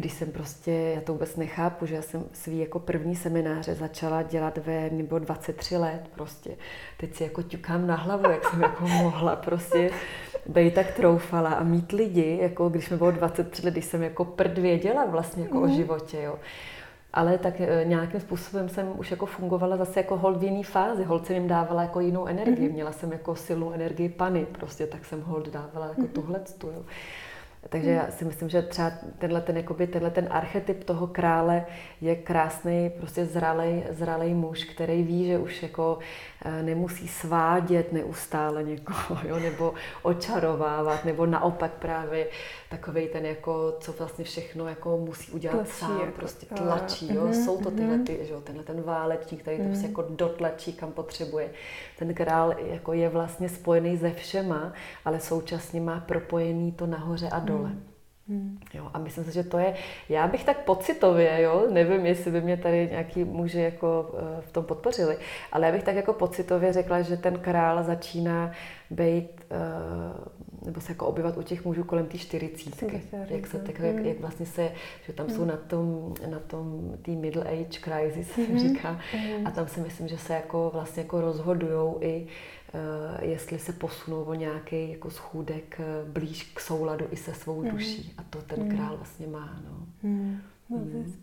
když jsem prostě, já to vůbec nechápu, že já jsem svý jako první semináře začala dělat ve, mě bylo 23 let prostě. Teď si jako ťukám na hlavu, jak jsem jako mohla prostě být tak troufala a mít lidi, jako když mi bylo 23 let, když jsem jako prd věděla vlastně jako mm. o mhm. životě, jo. Ale tak e, nějakým způsobem jsem už jako fungovala zase jako hold v jiný fázi. Hold jsem jim dávala jako jinou energii. Mm-hmm. Měla jsem jako silnou energii pany, prostě tak jsem hold dávala jako mm-hmm. tuhle jo. Takže já si myslím, že třeba tenhle ten, jakoby, tenhle ten archetyp toho krále je krásný, prostě zralej, zralej muž, který ví, že už jako eh, nemusí svádět neustále někoho, jo, nebo očarovávat, nebo naopak právě takový ten, jako, co vlastně všechno jako musí udělat tlačí, sám, jako, prostě tlačí. Jo. Mm-hmm, Jsou to tyhle, mhm. ty, že jo, tenhle ten válečník, který mm-hmm. to prostě mhm. jako dotlačí, kam potřebuje. Ten král jako je vlastně spojený se všema, ale současně má propojený to nahoře a dole. Mm. Hmm. Jo, a myslím si, že to je, já bych tak pocitově, jo, nevím, jestli by mě tady nějaký muži jako eh, v tom podpořili, ale já bych tak jako pocitově řekla, že ten král začíná být, uh, nebo se jako objevovat u těch mužů kolem té čtyřicítky. Jak, se, tak, jak, jak vlastně se, že tam hmm. jsou na tom, na tom tý middle age crisis, hmm. se říká, hmm. a tam si myslím, že se jako vlastně jako rozhodujou i Eh, jestli se posunou o nějaký jako schůdek eh, blíž k souladu i se svou mhm. duší. A to ten mhm. král vlastně má. No. Mm. Hmm.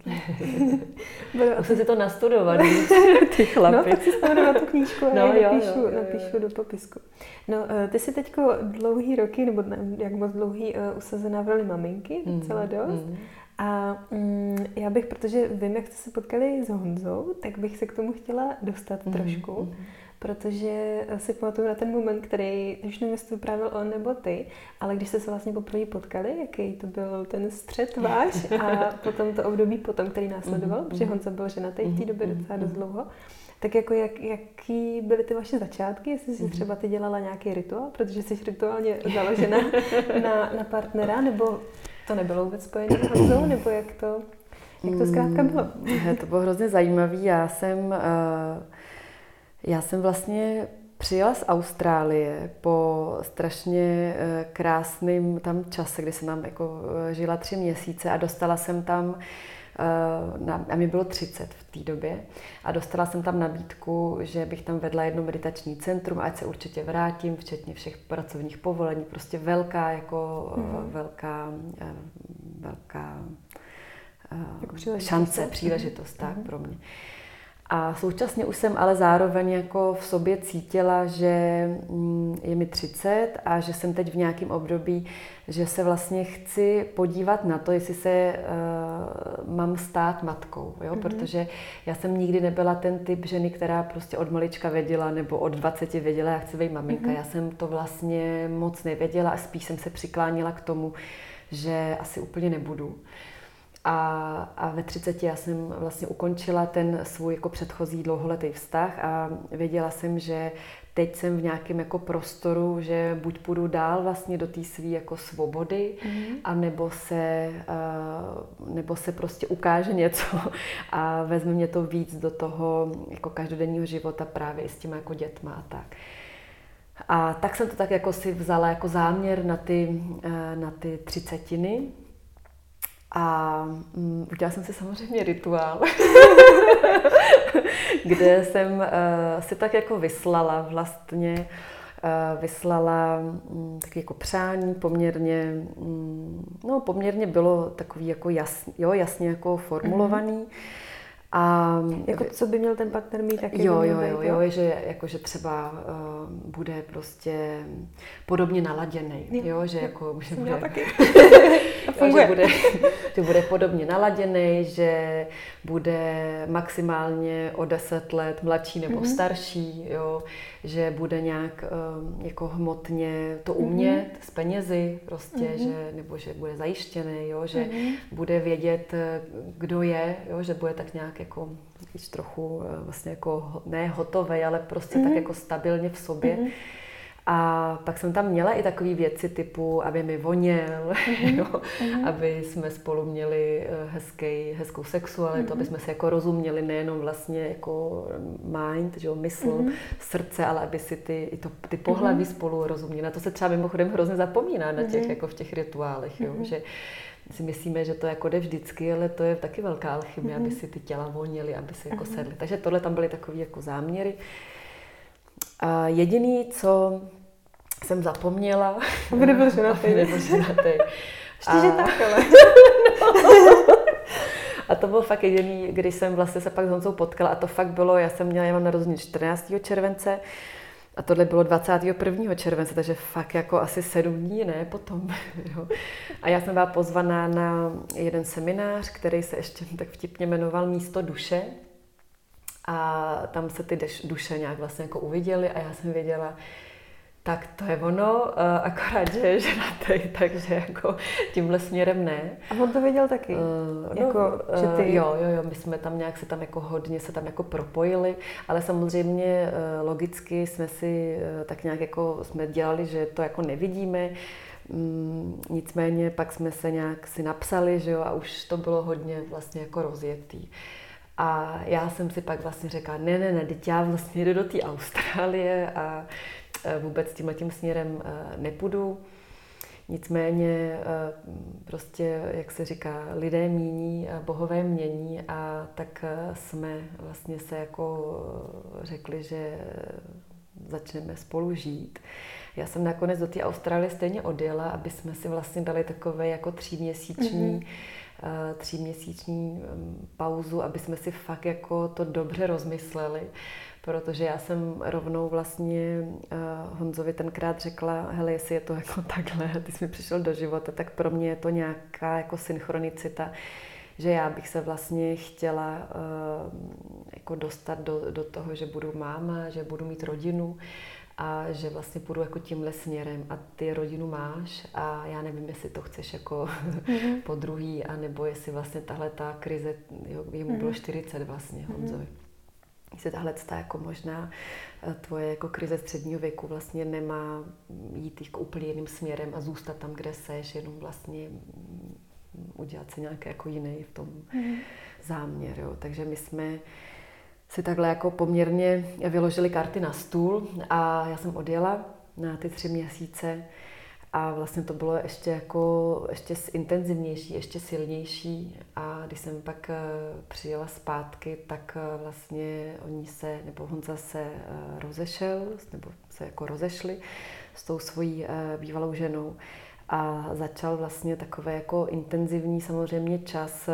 Musím si to nastudovat, ty chlapy. No, tak si na tu knížku a no, jo, napíšu, jo, jo, napíšu do popisku. No, eh, ty jsi teď dlouhý roky, nebo jak moc dlouhý, usazená v roli maminky, docela dost. Mm. A mm, já bych, protože vím, jak jste se potkali s Honzou, tak bych se k tomu chtěla dostat mm, trošku. Mm protože si pamatuju na ten moment, který, už nevím, jestli to vyprávěl on nebo ty, ale když jste se vlastně poprvé potkali, jaký to byl ten střed váš a potom to období potom, který následoval, mm-hmm. protože mhm. Honza byl ženatý v té mhm, době docela dost mhm. dlouho, tak jako jak, jaký byly ty vaše začátky, jestli jsi třeba ty dělala nějaký rituál, protože jsi rituálně založena na, na partnera, nebo to nebylo vůbec spojené s Honzou, nebo jak to, jak to zkrátka bylo? Mm, to bylo hrozně zajímavé. Já jsem uh, já jsem vlastně přijela z Austrálie po strašně eh, krásném tam čase, kdy jsem tam jako eh, žila tři měsíce a dostala jsem tam eh, a mi bylo 30 v té době a dostala jsem tam nabídku, že bych tam vedla jedno meditační centrum, ať se určitě vrátím, včetně všech pracovních povolení. Prostě velká, jako mm. velká, velká jako příležitost. šance, příležitost mm. tak pro mě. A současně už jsem ale zároveň jako v sobě cítila, že mm, je mi 30 a že jsem teď v nějakém období, že se vlastně chci podívat na to, jestli se uh, mám stát matkou, jo? Mm-hmm. protože já jsem nikdy nebyla ten typ ženy, která prostě od malička věděla nebo od 20 věděla, já chci být maminka. Mm-hmm. Já jsem to vlastně moc nevěděla a spíš jsem se přiklánila k tomu, že asi úplně nebudu. A, a ve 30 já jsem vlastně ukončila ten svůj jako předchozí dlouholetý vztah a věděla jsem, že teď jsem v nějakém jako prostoru, že buď půjdu dál vlastně do té své jako svobody, mm-hmm. a nebo se, uh, nebo se prostě ukáže něco a vezme mě to víc do toho jako každodenního života právě i s těma jako dětma a tak. A tak jsem to tak jako si vzala jako záměr na ty, uh, na ty třicetiny, a um, udělala jsem si samozřejmě rituál, kde jsem uh, si tak jako vyslala vlastně vyslala mm, takový jako přání poměrně, mm, no poměrně bylo takový jako jasný, jo, jasně jako formulovaný. Mm-hmm a, jako co by měl ten partner mít taky? Jo, jo, jo, jo, že, jako, že třeba uh, bude prostě podobně naladěný, jo, že jako, že bude, taky. jo, že, bude, že bude podobně naladěný, že bude maximálně o deset let mladší nebo mm-hmm. starší, jo, že bude nějak um, jako hmotně to umět mm-hmm. s penězi prostě, mm-hmm. že, nebo že bude zajištěný, jo, že mm-hmm. bude vědět, kdo je, jo, že bude tak nějak jako trochu eh, vlastně jako ne hotový, ale prostě mm-hmm. tak mhm. jako stabilně v sobě. Mm-hmm. A pak jsem tam měla i takové věci typu, aby mi voněl, mm-hmm. jo, mm-hmm. aby jsme spolu měli eh, hezký, hezkou sexualitu, mm-hmm. aby jsme se jako rozuměli nejenom vlastně jako mind, že jo, mysl, mm-hmm. srdce, ale aby si ty, i to, ty pohlaví mm-hmm. spolu rozuměli. Na to se třeba mimochodem hrozně zapomíná na těch, mm-hmm. jako v těch rituálech, jo, mm-hmm. že si myslíme, že to jako jde vždycky, ale to je taky velká alchymie, mm-hmm. aby si ty těla vonily, aby si jako mm-hmm. sedly. Takže tohle tam byly takové jako záměry. A jediný, co jsem zapomněla... Aby nebyl ženatý. nebyl ženatý. Ještě, že tak, ale... no. A to byl fakt jediný, když jsem vlastně se pak s Honzou potkala a to fakt bylo, já jsem měla, já mám narozeniny 14. července a tohle bylo 21. července, takže fakt jako asi sedm dní, ne, potom. Jo. A já jsem byla pozvaná na jeden seminář, který se ještě tak vtipně jmenoval Místo duše. A tam se ty duše nějak vlastně jako uviděly a já jsem věděla, tak to je ono, eh, akorát, že je ženatý, takže jako tímhle směrem ne. A on to věděl taky? Uh, jako, no, že ty... Jo, jo, jo, my jsme tam nějak se tam jako hodně se tam jako propojili, ale samozřejmě logicky jsme si tak nějak jako jsme dělali, že to jako nevidíme, mm, nicméně pak jsme se nějak si napsali, že jo, a už to bylo hodně vlastně jako rozjetý. A já jsem si pak vlastně řekla, ne, ne, ne, teď já vlastně jdu do té Austrálie a Eh, vůbec tímhle tím směrem eh, nepůjdu. Nicméně eh, prostě, jak se říká, lidé míní, bohové mění a tak jsme vlastně se jako řekli, že začneme spolu žít. Já jsem nakonec do té Austrálie stejně odjela, aby jsme si vlastně dali takové jako tříměsíční mm-hmm. tříměsíční mm, pauzu, aby jsme si fakt jako to dobře rozmysleli protože já jsem rovnou vlastně uh, Honzovi tenkrát řekla, hele, jestli je to jako takhle, ty jsi mi přišel do života, tak pro mě je to nějaká jako synchronicita, že já bych se vlastně chtěla uh, jako dostat do, do toho, že budu máma, že budu mít rodinu a že vlastně půjdu jako tímhle směrem a ty rodinu máš a já nevím, jestli to chceš jako mm-hmm. po druhý, anebo jestli vlastně tahle ta krize, jo, jemu mm-hmm. bylo 40 mhm. vlastně Honzovi. Mm-hmm jestli tahle jako možná eh, tvoje jako krize středního věku vlastně nemá jít jako úplně jiným směrem a zůstat tam, kde seš, jenom vlastně mm, udělat si nějaký jako jiný v tom mm. záměr. Jo. Takže my jsme si takhle jako poměrně vyložili karty na stůl a já jsem odjela na ty tři měsíce a vlastně to bylo ještě jako ještě intenzivnější, ještě silnější. A když jsem pak eh, přijela zpátky, tak eh, vlastně oni se, nebo Honza se eh, rozešel, nebo se jako rozešli s tou svojí bývalou ženou. A začal vlastně takový jako intenzivní samozřejmě čas,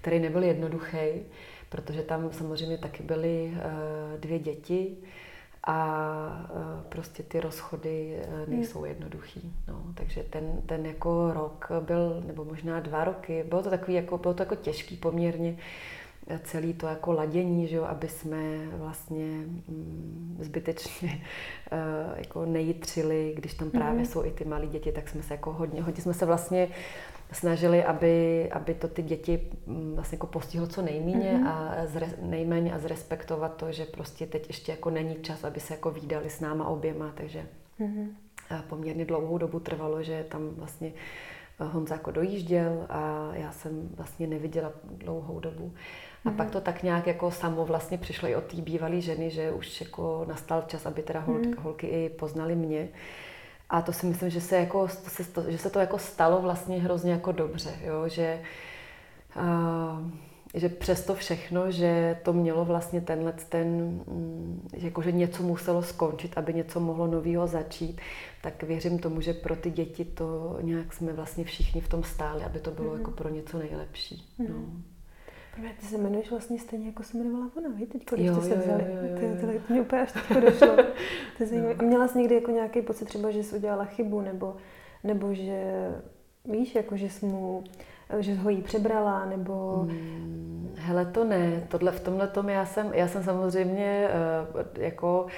který nebyl jednoduchý, protože tam samozřejmě taky byly dvě děti, a e, prostě ty rozchody e, hmm. nejsou jednoduchý. No, takže ten, ten jako rok byl, nebo možná dva roky, bylo to takový jako, bylo to jako těžký poměrně, e, celý to jako ladění, že jo, aby jsme vlastně mm, zbytečně jako nejitřili, když tam právě mm. jsou i ty malí děti, tak jsme se jako hodně, hodně jsme se vlastně snažili, aby, aby to ty děti mm, vlastně jako postihlo co nejméně mm-hmm. a zre, nejméně a zrespektovat to, že prostě teď ještě jako není čas, aby se jako výdali s náma oběma, takže mm-hmm. poměrně dlouhou dobu trvalo, že tam vlastně eh, Honza jako dojížděl a já jsem vlastně neviděla dlouhou dobu. A mm-hmm. pak to tak nějak jako samo vlastně přišlo i od té bývalé ženy, že už jako nastal čas, aby teda hol, mm-hmm. holky i poznali mě. A to si myslím, že se, jako, to se, to, že se to jako stalo vlastně hrozně jako dobře, jo? že uh, že přesto všechno, že to mělo vlastně tenhle ten, mm, jako že něco muselo skončit, aby něco mohlo nového začít, tak věřím tomu, že pro ty děti to nějak jsme vlastně všichni v tom stáli, aby to bylo mm-hmm. jako pro něco nejlepší. Mm-hmm. No. Právě ty se jmenuješ vlastně stejně, jako se jmenovala ona, víš, teď, když jo, jste se vzali. Jo, jo, jo, jo. Ty, to mě úplně až teď došlo. to je A měla jsi někdy jako nějaký pocit třeba, že jsi udělala chybu, nebo, nebo že, víš, jako že jsi mu, že ho jí přebrala, nebo... Hmm, hele, to ne. Tohle, v tomhle tom já jsem, já jsem samozřejmě uh, jako Eh,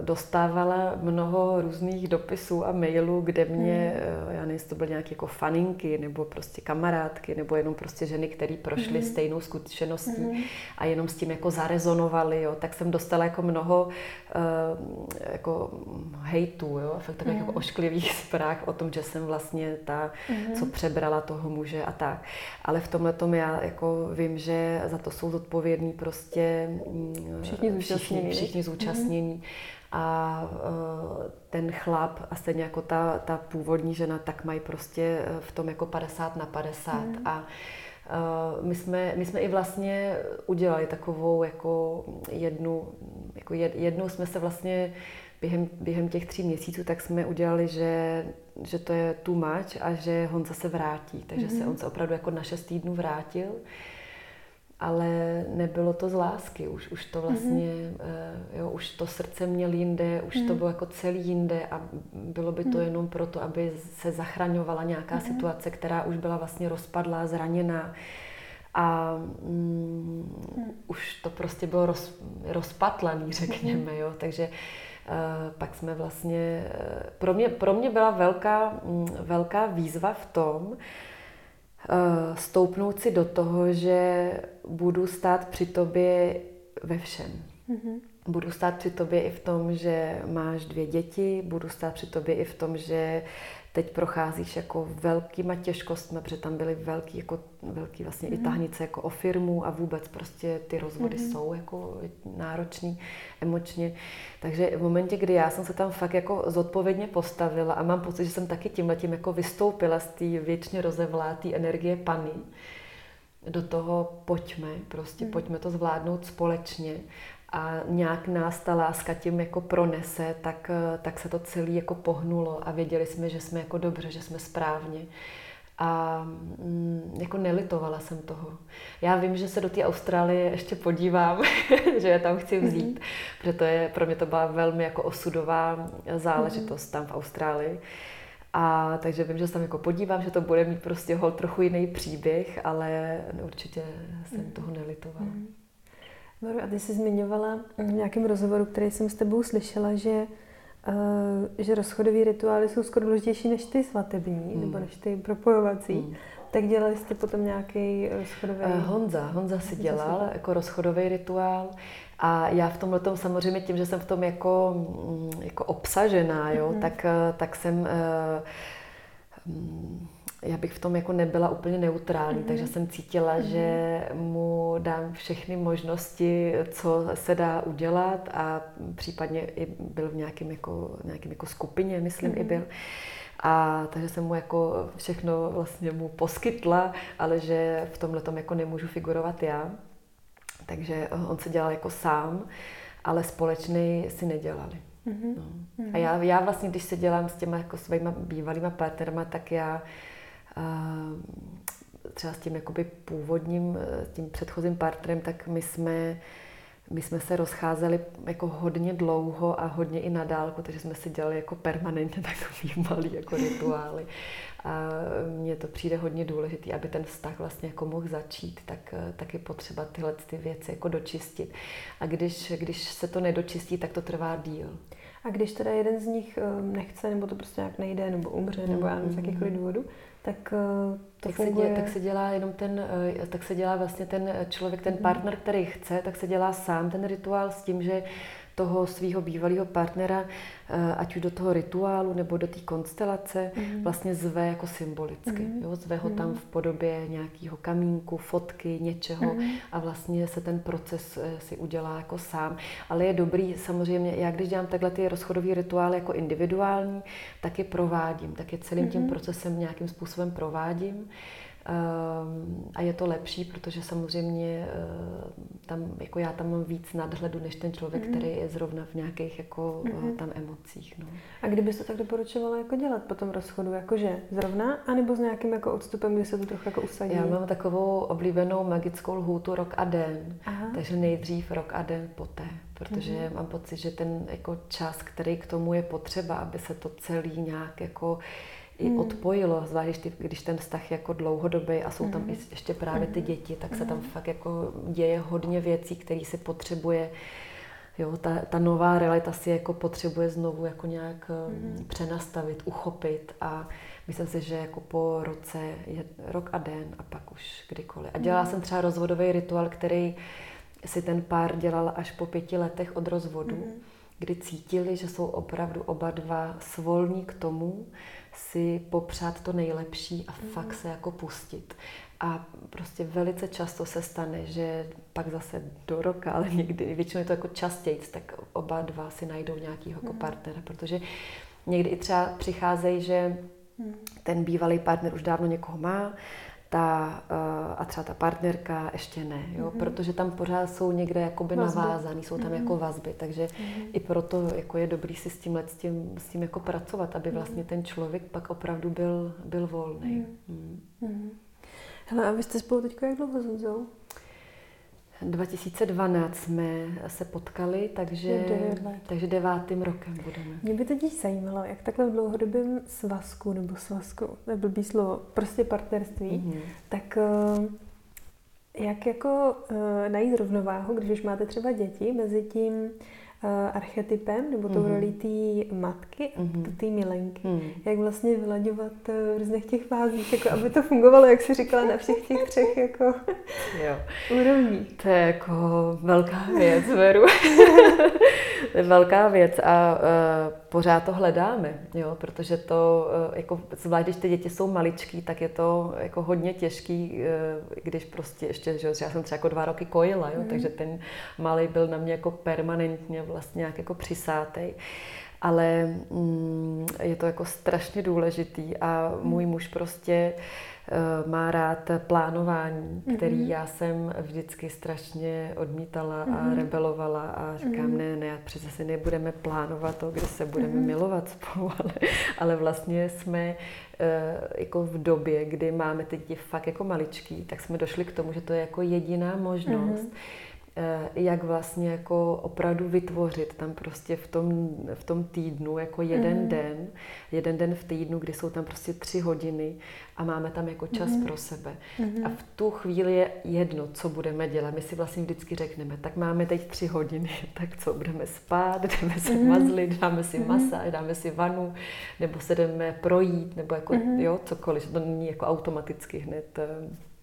dostávala mnoho různých dopisů a mailů, kde mě, mm. já nevím, to byly nějaké jako faninky, nebo prostě kamarádky, nebo jenom prostě ženy, které prošly mm. stejnou zkušeností mm. a jenom s tím jako zarezonovali, jo, tak jsem dostala jako mnoho uh, jako hejtů, jo, fakt takových mm. jako ošklivých zpráv o tom, že jsem vlastně ta, mm. co přebrala toho muže a tak. Ale v tomhle tom já jako vím, že za to jsou zodpovědní prostě mm, všichni zúčastnění. Všichni, všichni zúčastnění. A e, ten chlap a stejně jako ta, ta původní žena, tak mají prostě e, v tom jako 50 na 50 mm. a e, my jsme, my jsme i vlastně udělali takovou jako jednu, jako jednou jsme se vlastně během, během těch tří měsíců, tak jsme udělali, že, že to je too much a že Honza se vrátí. Takže mm-hmm. se mhm. on se opravdu jako na šest týdnů vrátil ale nebylo to z lásky, už, už to vlastně, mm-hmm. jo, už to srdce měl jinde, už mm-hmm. to mhm. bylo jako celý jinde a bylo by to mm-hmm. jenom proto, aby se zachraňovala nějaká mm-hmm. situace, která už byla vlastně rozpadlá, zraněná a mm, mm. už to prostě bylo roz, rozpatlaný, řekněme, mm-hmm. jo, takže uh, pak jsme vlastně, uh, pro mě, pro mě byla velká, um, velká výzva v tom, stoupnout si do toho, že budu stát při tobě ve všem. Mm-hmm. Budu stát při tobě i v tom, že máš dvě děti, budu stát při tobě i v tom, že teď procházíš jako velkýma těžkostmi, protože tam byly velký, jako, velký vlastně mm. i mhm. tahnice jako o firmu a vůbec prostě ty rozvody mm. jsou jako náročný emočně. Takže v momentě, kdy já jsem se tam fakt jako zodpovědně postavila a mám pocit, že jsem taky tímhle tím jako vystoupila z té věčně rozevlátý energie paní, do toho pojďme, prostě mm. pojďme to zvládnout společně a nějak nás ta láska tím jako pronese, tak, tak se to celé jako pohnulo a věděli jsme, že jsme jako dobře, že jsme správně. A mm, jako nelitovala jsem toho. Já vím, že se do té Austrálie ještě podívám, že je tam chci vzít, mm-hmm. protože to je, pro mě to byla velmi jako osudová záležitost mm-hmm. tam v Austrálii. A takže vím, že se tam jako podívám, že to bude mít prostě hol trochu jiný příběh, ale určitě jsem mm-hmm. toho nelitovala. Mm-hmm. Maru, a ty jsi zmiňovala v nějakém rozhovoru, který jsem s tebou slyšela, že, uh, že rozchodové rituály jsou skoro důležitější než ty svatební, hmm. nebo než ty propojovací. Hmm. Tak dělali jste potom nějaký rozchodový... Uh, Honza, Honza si dělal jako rozchodový rituál. A já v tomhle tom samozřejmě tím, že jsem v tom jako, mm, jako obsažená, jo, mm-hmm. tak, eh, tak jsem uh, já bych v tom jako nebyla úplně neutrální, mm-hmm. takže jsem cítila, mm-hmm. že mu dám všechny možnosti, co se dá udělat a případně i byl v nějakém jako, nějakým jako skupině, myslím, mm-hmm. i byl. A takže jsem mu jako všechno vlastně mu poskytla, ale že v tomhle tom jako nemůžu figurovat já. Takže on se dělal jako sám, ale společný si nedělali. Mm-hmm. No. A já, já vlastně, když se dělám s těma jako svýma bývalýma partnerama, tak já třeba s tím jakoby původním, eh, tím předchozím partnerem, tak my jsme, my jsme se rozcházeli jako hodně dlouho a hodně i na dálku, takže jsme si dělali jako permanentně takový malý jako rituály. A mně to přijde hodně důležité, aby ten vztah vlastně jako mohl začít, tak, tak je potřeba tyhle ty věci jako dočistit. A když, když se to nedočistí, tak to trvá díl. A když teda jeden z nich eh, nechce, nebo to prostě nějak nejde, nebo umře, nebo já nevím, z jakýchkoliv důvodů, tak eh, to tak funguje. Se dělá, tak se dělá jenom ten, eh, tak se dělá vlastně ten člověk, ten mhm. partner, který chce, tak se dělá sám ten rituál s tím, že toho svého bývalého partnera, eh, ať už do toho rituálu nebo do té konstelace, mm. vlastně zve jako symbolicky. Mm. Jo? Zve ho mm. tam v podobě nějakého kamínku, fotky, něčeho mm. a vlastně se ten proces eh, si udělá jako sám. Ale je dobrý samozřejmě, já když dělám takhle ty rozchodové rituály jako individuální, tak je provádím, tak je celým tím mhm. procesem nějakým způsobem provádím a je to lepší, protože samozřejmě uh, tam, jako já tam mám víc nadhledu, než ten člověk, mm. který je zrovna v nějakých jako mm. tam emocích. No. A kdybyste to tak doporučovala jako dělat po tom rozchodu, jakože zrovna, anebo s nějakým jako odstupem, kdy se to trochu jako usadí? Já mám takovou oblíbenou magickou lhůtu rok a den, Aha. takže nejdřív rok a den poté, protože mm. mám pocit, že ten jako čas, který k tomu je potřeba, aby se to celý nějak jako i hmm. odpojilo, zvlášť když ten vztah je jako dlouhodobý a jsou tam hmm. ještě právě ty hmm. děti, tak se tam hmm. fakt jako děje hodně věcí, které si potřebuje Jo, ta, ta nová realita si jako potřebuje znovu jako nějak mm. přenastavit, uchopit a myslím si, že jako po roce je rok a den a pak už kdykoliv. A dělala mm. jsem třeba rozvodový rituál, který si ten pár dělal až po pěti letech od rozvodu, mm. kdy cítili, že jsou opravdu oba dva svolní k tomu, si popřát to nejlepší a mm. fakt se jako pustit. A prostě velice často se stane, že pak zase do roka, ale někdy, většinou je to jako častěji, tak oba dva si najdou nějakýho jako mm. partnera, protože někdy i třeba přicházejí, že mm. ten bývalý partner už dávno někoho má ta, uh, a třeba ta partnerka ještě ne, jo? Mm-hmm. protože tam pořád jsou někde jakoby vazby. navázaný, jsou tam mm-hmm. jako vazby, takže mm-hmm. i proto jako je dobrý si s tím, s tím, s tím jako pracovat, aby vlastně ten člověk pak opravdu byl, byl volný. Mm-hmm. Mm-hmm. Hele, a vy jste spolu teď jak dlouho s Honzou? 2012 jsme se potkali, takže, takže devátým rokem budeme. Mě by totiž zajímalo, jak takhle v dlouhodobém svazku nebo svazku, neblbý slovo, prostě partnerství, mm-hmm. tak eh, jak jako eh, najít rovnováhu, když už máte třeba děti, mezi tím archetypem nebo tou mm-hmm. rolí té matky a mm-hmm. té milenky. Mm. Jak vlastně vylaďovat eh, v různých těch fázích, jako aby to fungovalo, jak si říkala, na všech těch třech jako jo. úrovních. To je jako velká věc, Veru. to je velká věc a uh, pořád to hledáme, jo, protože to, uh, jako, zvlášť když ty děti jsou maličký, tak je to jako hodně těžký, uh, když prostě ještě, že já jsem třeba jako dva roky kojila, jo, mm. takže ten malý byl na mě jako permanentně vlastně nějak jako přisátej. Ale mm, je to jako strašně důležitý a můj muž prostě uh, má rád plánování, který mm-hmm. já jsem vždycky strašně odmítala mm-hmm. a mhm. rebelovala a říkám, mm-hmm. ne, ne, přece si nebudeme plánovat to, kde se budeme mm-hmm. milovat spolu, ale, ale vlastně jsme uh, jako v době, kdy máme ty děti fakt jako maličký, tak jsme došli k tomu, že to je jako jediná možnost, mm-hmm Eh, jak vlastně jako opravdu vytvořit tam prostě v tom, v tom týdnu jako jeden mm. den, jeden den v týdnu, kdy jsou tam prostě tři hodiny a máme tam jako čas mm. pro sebe. Mm. A v tu chvíli je jedno, co budeme dělat. My si vlastně vždycky řekneme, tak máme teď tři hodiny, tak co, budeme spát, jdeme se mm. mazlit, dáme si mm. masáž, dáme si vanu, nebo se jdeme projít, nebo jako, mm. jo, cokoliv, to není jako automaticky hned,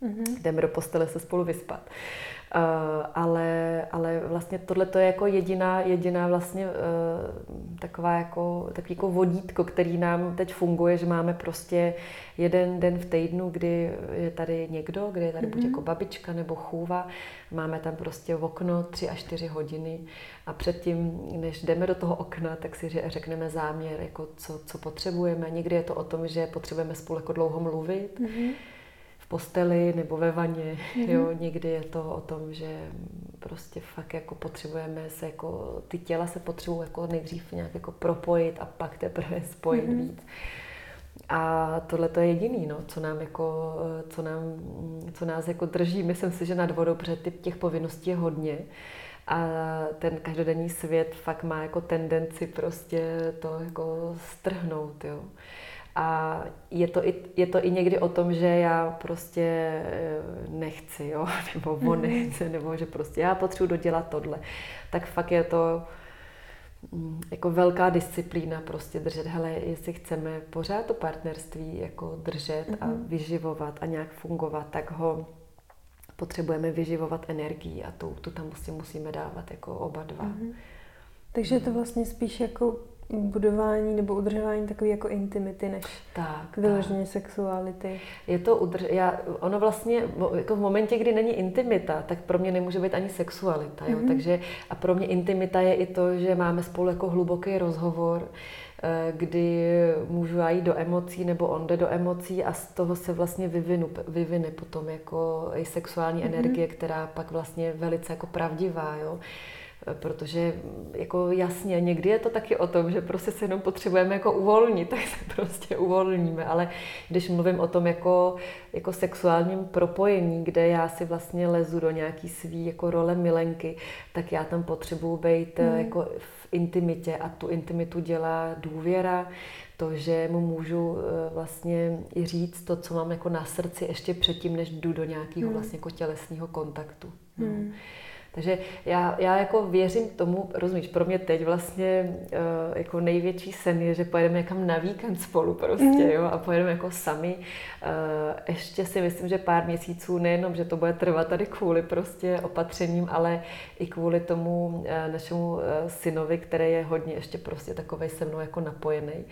mm. jdeme do postele se spolu vyspat. Uh, ale, ale vlastně tohle to je jako jediná, jediná vlastně uh, taková jako, takový jako vodítko, který nám teď funguje, že máme prostě jeden den v týdnu, kdy je tady někdo, kdy je tady mm-hmm. buď mhm. jako babička nebo chůva, máme tam prostě v okno tři až čtyři hodiny a předtím, než jdeme do toho okna, tak si řekneme záměr, jako co, co potřebujeme. Někdy je to o tom, že potřebujeme spolu jako dlouho mluvit, mm-hmm posteli nebo ve vaně. Mm-hmm. Jo, někdy je to o tom, že prostě fakt jako potřebujeme se jako, ty těla se potřebují jako nejdřív nějak jako propojit a pak teprve spojit mm-hmm. víc. A tohle to je jediný, no, co nám jako, co nám, co nás jako drží. Myslím si, že nad vodou, protože těch povinností je hodně. A ten každodenní svět fakt má jako tendenci prostě to jako strhnout, jo. A je to, i, je to i někdy o tom, že já prostě eh, nechci, jo? nebo on mhm. nechce, nebo že prostě já potřebuji dodělat tohle. Tak fakt je to mm, jako velká disciplína prostě držet, hele, jestli chceme pořád to partnerství jako držet mm-hmm. a mhm. vyživovat a nějak fungovat, tak ho potřebujeme vyživovat energii a tu, tu tam prostě musíme dávat jako oba dva. Mm-hmm. Takže je to vlastně spíš jako budování nebo udržování takové jako intimity, než tak, vyloženě tak. sexuality. Je to udrž... Já, ono vlastně, jako v momentě, kdy není intimita, tak pro mě nemůže být ani sexualita. Jo? Mm-hmm. Takže, a pro mě intimita je i to, že máme spolu jako hluboký rozhovor, eh, kdy můžu já jít do emocí nebo on jde do emocí a z toho se vlastně vyvinu, vyvine potom jako i sexuální mm-hmm. energie, která pak vlastně velice jako pravdivá, jo protože jako jasně, někdy je to taky o tom, že prostě se jenom potřebujeme jako uvolnit, tak se prostě uvolníme, ale když mluvím o tom jako, jako sexuálním propojení, kde já si vlastně lezu do nějaký svý jako role milenky, tak já tam potřebuji být mm. jako v intimitě a tu intimitu dělá důvěra, to, že mu můžu eh, vlastně i říct to, co mám jako na srdci ještě předtím, než jdu do nějakého mm. vlastně jako tělesného kontaktu. No. Takže já, já jako věřím tomu, rozumíš, pro mě teď vlastně uh, jako největší sen je, že pojedeme někam na víkend spolu prostě, mm. jo, a pojedeme jako sami. Uh, ještě si myslím, že pár měsíců, nejenom, že to bude trvat tady kvůli prostě opatřením, ale i kvůli tomu uh, našemu uh, synovi, který je hodně ještě prostě takovej se mnou jako napojený.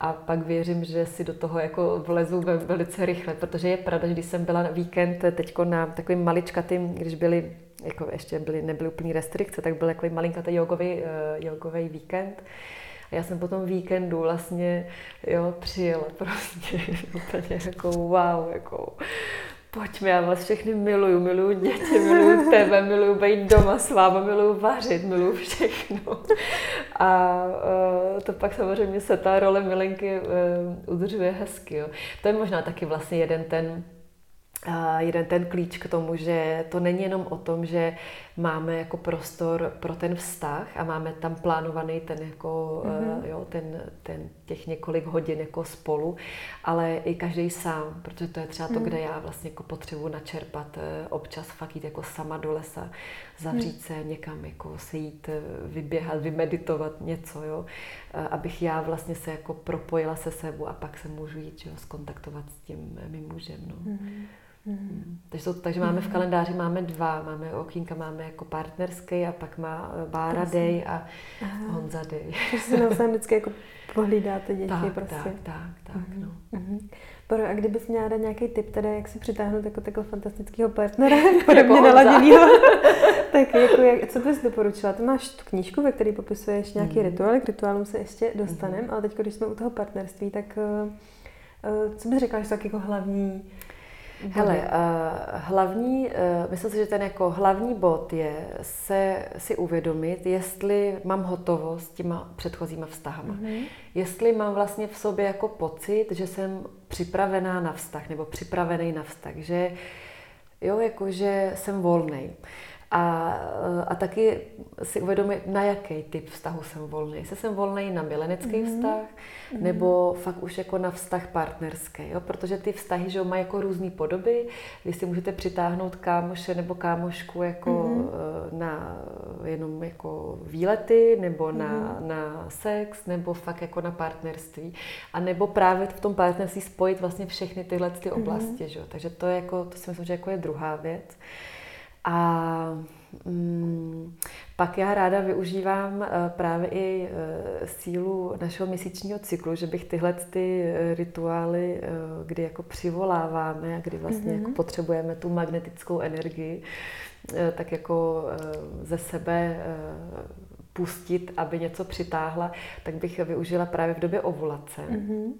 A pak věřím, že si do toho jako vlezu velice rychle, protože je pravda, že když jsem byla na víkend teďko na takovým maličkatým, když byli jako ještě byly, nebyly úplně restrikce, tak byl takový malinkatý jogový, uh, jogový víkend. A já jsem po tom víkendu vlastně, jo, přijela prostě úplně jako wow, jako pojďme, já vás všechny miluju, miluju děti, miluju tebe, miluju být doma s váma, miluju vařit, miluju všechno. A uh, to pak samozřejmě se ta role milenky uh, udržuje hezky. Jo. To je možná taky vlastně jeden ten jeden ten klíč k tomu, že to není jenom o tom, že máme jako prostor pro ten vztah a máme tam plánovaný ten jako, mm-hmm. jo, ten, ten těch několik hodin jako spolu, ale i každý sám, protože to je třeba to, mm. kde já vlastně jako potřebuji načerpat eh, občas fakt jít jako sama do lesa, zavřít mm. se někam, jako se jít eh, vyběhat, vymeditovat něco, jo, abych já vlastně se jako propojila se sebou a pak se můžu jít, jo, skontaktovat s tím mým mužem, no. Mm. Mm. Takže, to, takže máme v kalendáři máme dva, máme okýnka, máme jako partnerský a pak má eh, Bára Day a Aha. Honza Day. Takže si navzájem vždycky jako pohlídáte děti tak, prostě. Tak, tak, tak, mm-hmm. no. Mm-hmm. Baro, a kdybys měla dát nějaký tip teda, jak si přitáhnout jako takhle fantastického partnera, podobně naladěného, tak jako jak, co bys doporučila? Ty máš tu knížku, ve které popisuješ nějaký mm. rituál, k rituálům se ještě dostaneme, mm. ale teď, když jsme u toho partnerství, tak uh, uh, co bys řekla, že jsou tak jako hlavní Hele, uh, hlavní, uh, myslím si, že ten jako hlavní bod je se si uvědomit, jestli mám hotovost s těma předchozíma vztahama. Mm-hmm. Jestli mám vlastně v sobě jako pocit, že jsem připravená na vztah, nebo připravený na vztah, že jo, jako že jsem volný. A, a taky si uvědomit, na jaký typ vztahu jsem volný. Jestli jsem volný na milenecký mm-hmm. vztah, mm-hmm. nebo fakt už jako na vztah partnerský. Jo? Protože ty vztahy že mají jako různé podoby. Vy si můžete přitáhnout kámoše nebo kámošku jako mm-hmm. na jenom jako výlety, nebo mm-hmm. na, na sex, nebo fakt jako na partnerství. A nebo právě v tom partnerství spojit vlastně všechny tyhle ty oblasti. Mm-hmm. Že? Takže to je jako, to si myslím, že jako je druhá věc. A mm, pak já ráda využívám uh, právě i uh, sílu našeho měsíčního cyklu, že bych tyhle ty uh, rituály, kdy jako přivoláváme a kdy vlastně mm-hmm. jako potřebujeme tu magnetickou energii, tak jako ze sebe pustit, aby něco přitáhla, tak bych využila právě v době ovulace. Mm-hmm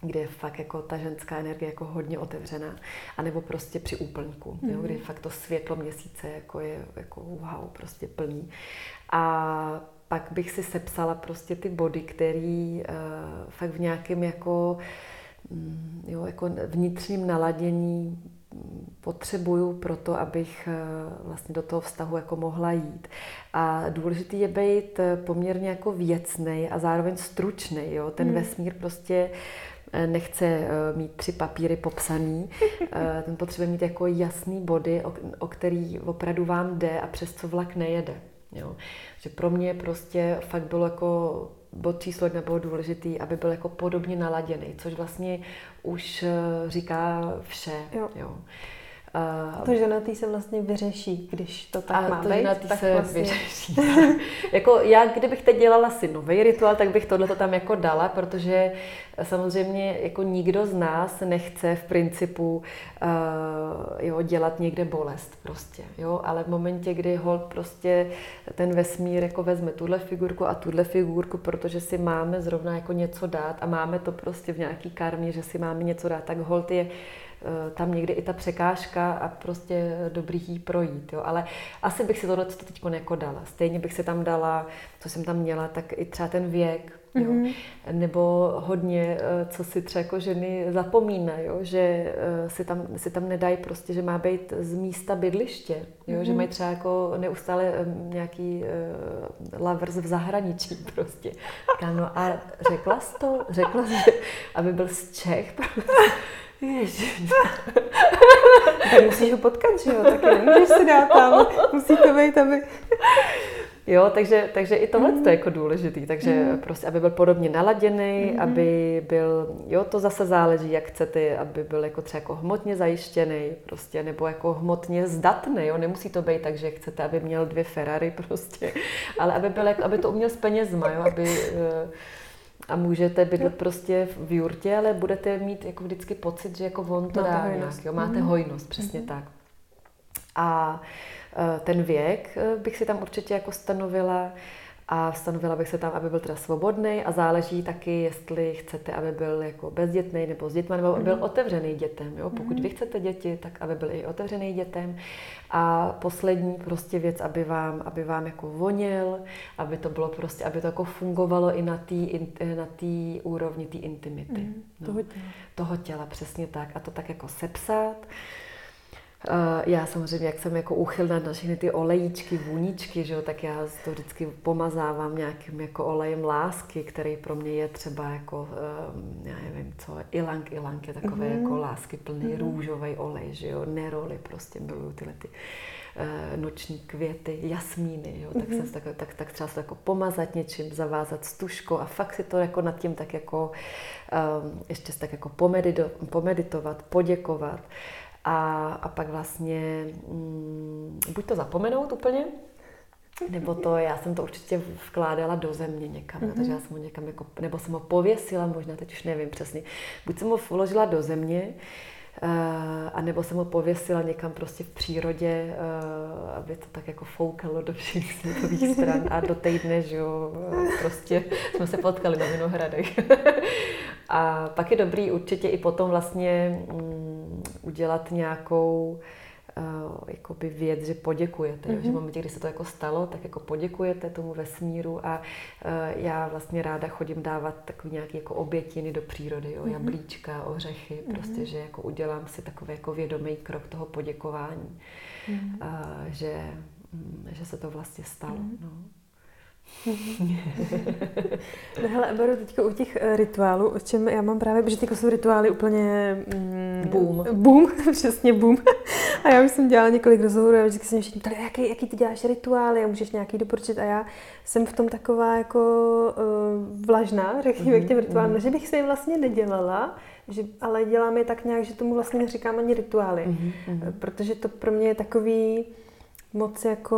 kde je fakt jako ta ženská energie jako hodně otevřená, anebo prostě při úplňku, mm. jo, kdy fakt to světlo měsíce jako je jako wow, prostě plný. A pak bych si sepsala prostě ty body, který uh, fakt v nějakém jako, um, jo, jako vnitřním naladění potřebuju pro to, abych uh, vlastně do toho vztahu jako mohla jít. A důležitý je být eh, poměrně jako věcný a zároveň stručný. Jo? Ten mm. vesmír prostě Eh, nechce eh, mít tři papíry popsaný, eh, ten potřebuje mít jako jasný body, o, o který opravdu vám jde a přes co vlak nejede. Jo. Že pro mě prostě fakt bylo jako bod číslo jedna bylo důležitý, aby byl jako podobně naladěný, což vlastně už říká vše. Jo. Jo. A to ženatý se vlastně vyřeší, když to tak a má to být, ženatý tak se vlastně... vyřeší. jako já, kdybych teď dělala si nový rituál, tak bych tohle tam jako dala, protože samozřejmě jako nikdo z nás nechce v principu uh, jo, dělat někde bolest prostě, jo, ale v momentě, kdy hold prostě ten vesmír jako vezme tuhle figurku a tuhle figurku, protože si máme zrovna jako něco dát a máme to prostě v nějaký karmě, že si máme něco dát, tak hold je Eh, tam někdy i ta překážka a prostě dobrý jí projít. Jo. Ale asi bych si tohle teď jako dala. Stejně bych si tam dala, co jsem tam měla, tak i třeba ten věk, Jo. Mm-hmm. Nebo hodně, eh, co si třeba jako ženy zapomínají, že eh, si tam, si tam nedají prostě, že má být z místa bydliště, jo? Mm-hmm. že mají třeba jako neustále nějaký uh, lovers v zahraničí prostě. No a řekla jsi to, řekla jsi, aby byl z Čech, prostě. Ježiš. tak musíš ho potkat, že jo? Taky nemůžeš si dát tam. Musí to být, aby... Jo, takže, takže i tohle mm. to je jako důležitý, takže mm. prostě, aby byl podobně naladěný, mm. aby byl, jo, to zase záleží, jak chcete, aby byl jako třeba jako hmotně zajištěný, prostě, nebo jako hmotně zdatný, jo, nemusí to být tak, že chcete, aby měl dvě Ferrari prostě, ale aby byl, jako, aby to uměl s penězma, jo, aby, uh, a můžete bydlet prostě v jurtě, ale budete mít jako vždycky pocit, že jako on to máte dá hojnost. nějak, jo, máte mm-hmm. hojnost, přesně mm-hmm. tak. A e, ten věk e, bych si tam určitě jako stanovila a stanovila bych se tam, aby byl teda svobodný a záleží taky, jestli chcete, aby byl jako bezdětný nebo s dětmi, nebo aby byl mhm. otevřený dětem. Jo? Pokud mhm. vy chcete děti, tak aby byl i otevřený dětem. A poslední prostě věc, aby vám, aby vám jako voněl, aby to bylo prostě, aby to jako fungovalo i na té na tý úrovni té intimity. Mm, no. toho těla. Toho těla, přesně tak. A to tak jako sepsat. Uh, já samozřejmě, jak jsem jako úchylná na všechny ty olejíčky, vůničky, že jo, tak já to vždycky pomazávám nějakým jako olejem lásky, který pro mě je třeba jako, um, já nevím co, ilang, ilang je takové mm-hmm. jako lásky plný mm-hmm. růžový olej, že jo, neroli prostě miluju tyhle ty uh, noční květy, jasmíny, jo, tak, mm-hmm. se, tak, tak, tak třeba se to jako pomazat něčím, zavázat stužkou a fakt si to jako nad tím tak jako um, ještě tak jako pomedito, pomeditovat, poděkovat. A, a pak vlastně mm, buď to zapomenout úplně, nebo to, já jsem to určitě vkládala do země někam, mm-hmm. takže já jsem ho někam jako, nebo jsem ho pověsila, možná teď už nevím přesně. Buď jsem ho vložila do země, uh, a nebo jsem ho pověsila někam prostě v přírodě, uh, aby to tak jako foukalo do všech světových stran a do týdne, že jo, prostě jsme se potkali na Vinohradech. a pak je dobrý určitě i potom vlastně um, udělat nějakou uh, jakoby věc, že poděkujete. Mm-hmm. Že v mhm. momentě, kdy se to jako stalo, tak jako poděkujete tomu vesmíru a uh, já vlastně ráda chodím dávat takový nějaký jako obětiny do přírody, jo, mm-hmm. jablíčka, ořechy, mm-hmm. prostě, že jako udělám si takový jako vědomý krok toho poděkování, mm-hmm. uh, že, um, že se to vlastně stalo. Mm-hmm. No. No hele, Eberu, teďka u těch uh, rituálů, o čem já mám právě, protože teďka jsou rituály úplně... Mm, boom. Boom, přesně boom. a já už jsem dělala několik rozhovorů a vždycky se mě všichni ptali, jaký, jaký ty děláš rituály a můžeš nějaký doporučit a já jsem v tom taková jako uh, vlažná, řekněme, mm-hmm. k těm rituálům, mm-hmm. že bych se je vlastně nedělala, že, ale dělám je tak nějak, že tomu vlastně neříkám ani rituály, mm-hmm. protože to pro mě je takový moc jako,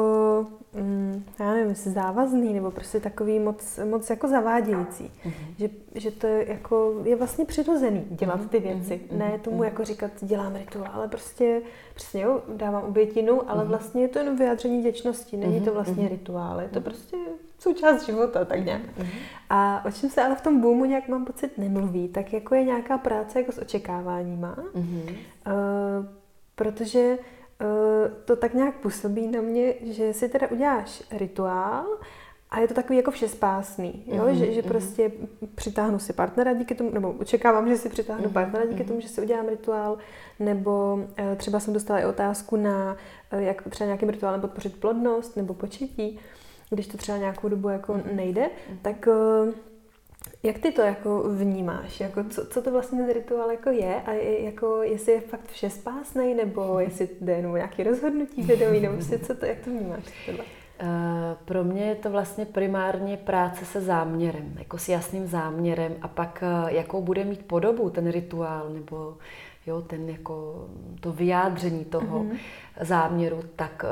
mm, já nevím, závazný, nebo prostě takový moc, moc jako zavádějící. Mm-hmm. Že, že to je, jako, je vlastně přirozený dělat ty věci. Mm-hmm. Ne tomu jako říkat, dělám rituál, ale prostě přesně jo, dávám obětinu, ale mm-hmm. vlastně je to jenom vyjádření děčnosti. Není to vlastně mm-hmm. rituál, je to prostě součást života, tak nějak. Mm-hmm. A o čem se ale v tom boomu nějak mám pocit nemluví, tak jako je nějaká práce jako s očekáváníma. Mm-hmm. Uh, protože to tak nějak působí na mě, že si teda uděláš rituál a je to takový jako všespásný, jo? Mm-hmm, že, že mm-hmm. prostě přitáhnu si partnera díky tomu, nebo očekávám, že si přitáhnu mm-hmm, partnera díky mm-hmm. tomu, že si udělám rituál, nebo e, třeba jsem dostala i otázku na, e, jak třeba nějakým rituálem podpořit plodnost nebo početí, když to třeba nějakou dobu jako mm-hmm. nejde, mm-hmm. tak jak ty to jako vnímáš? Jako co, co to vlastně ten rituál jako je? A je, jako, jestli je fakt vše spásnej, nebo jestli jde jenom nějaké rozhodnutí vědomí, nebo prostě co to, jak to vnímáš? Tohle? Uh, pro mě je to vlastně primárně práce se záměrem, jako s jasným záměrem a pak uh, jakou bude mít podobu ten rituál, nebo jo, ten jako to vyjádření toho mm-hmm. záměru, tak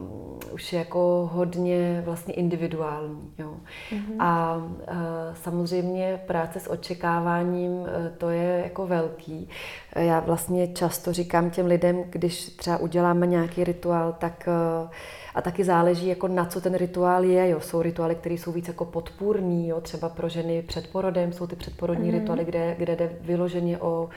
uh, už je jako hodně vlastně individuální. Jo. Mm-hmm. A uh, samozřejmě práce s očekáváním, uh, to je jako velký. Já vlastně často říkám těm lidem, když třeba uděláme nějaký rituál, tak uh, a taky záleží, jako na co ten rituál je. Jo. Jsou rituály, které jsou víc jako podpůrný, jo. třeba pro ženy před porodem jsou ty předporodní mm-hmm. rituály, kde, kde jde vyloženě o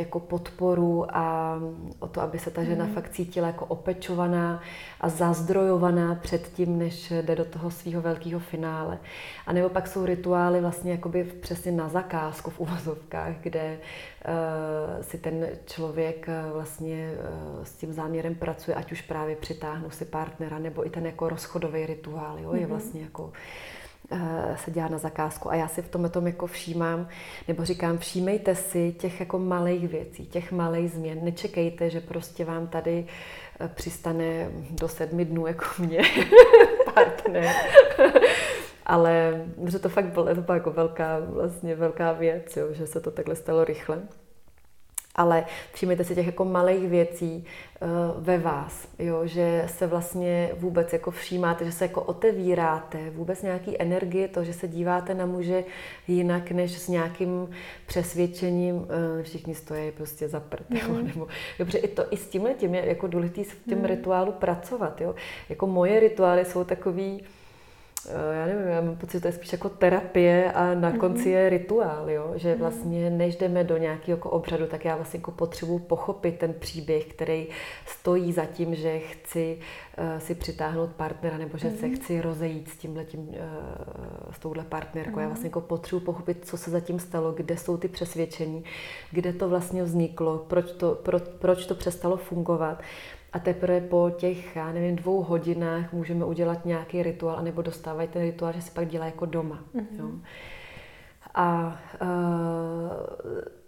jako podporu a o to, aby se ta žena mm. fakt cítila jako opečovaná a zazdrojovaná před tím, než jde do toho svého velkého finále. A nebo pak jsou rituály vlastně jakoby přesně na zakázku v uvozovkách, kde uh, si ten člověk uh, vlastně uh, s tím záměrem pracuje, ať už právě přitáhnu si partnera, nebo i ten jako rozchodový rituál, jo, mm-hmm. je vlastně jako Eh, se dělá na zakázku. A já si v tom tom jako všímám, nebo říkám, všímejte si těch jako malých věcí, těch malých změn. Nečekejte, že prostě vám tady eh, přistane do sedmi dnů jako mě partner. Ale že to fakt bylo, to byla jako velká, vlastně velká věc, jo, že se to takhle stalo rychle ale všimněte si těch jako malých věcí uh, ve vás, jo, že se vlastně vůbec jako všímáte, že se jako otevíráte, vůbec nějaký energie, to, že se díváte na muže jinak, než s nějakým přesvědčením, uh, všichni stojí prostě za prd, mm. jo, nebo, dobře, i to, i s tímhle tím je jako důležité v těm mm. rituálu pracovat, jo, jako moje rituály jsou takový, já nevím, já mám pocit, že to je spíš jako terapie a na mhm. konci je rituál, jo? že mhm. vlastně než jdeme do nějakého jako obřadu, tak já vlastně jako potřebuji pochopit ten příběh, který stojí za tím, že chci uh, si přitáhnout partnera nebo že se mhm. chci rozejít s tímhletím, uh, s touhle partnerkou. Já vlastně jako potřebuji pochopit, co se zatím stalo, kde jsou ty přesvědčení, kde to vlastně vzniklo, proč to, pro, proč to přestalo fungovat. A teprve po těch, já nevím, dvou hodinách můžeme udělat nějaký rituál, anebo dostávají ten rituál, že se pak dělá jako doma. Mm-hmm. Jo. A uh,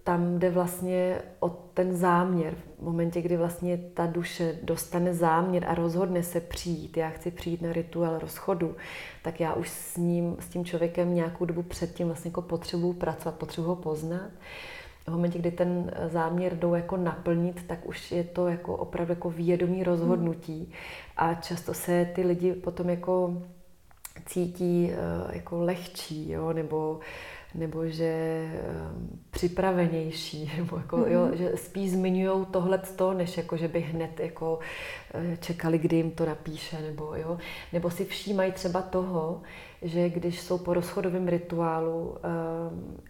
tam jde vlastně o ten záměr. V momentě, kdy vlastně ta duše dostane záměr a rozhodne se přijít, já chci přijít na rituál rozchodu, tak já už s ním, s tím člověkem nějakou dobu předtím vlastně jako potřebuji pracovat, potřebuji ho poznat v momentě, kdy ten záměr jdou jako naplnit, tak už je to jako opravdu jako vědomí rozhodnutí. A často se ty lidi potom jako cítí eh, jako lehčí, jo, nebo nebo že um, připravenější, nebo jako, mm-hmm. jo, že spíš zmiňují tohle než jako, že by hned jako eh, čekali, kdy jim to napíše, nebo, jo, nebo si všímají třeba toho, že když jsou po rozchodovém rituálu, um,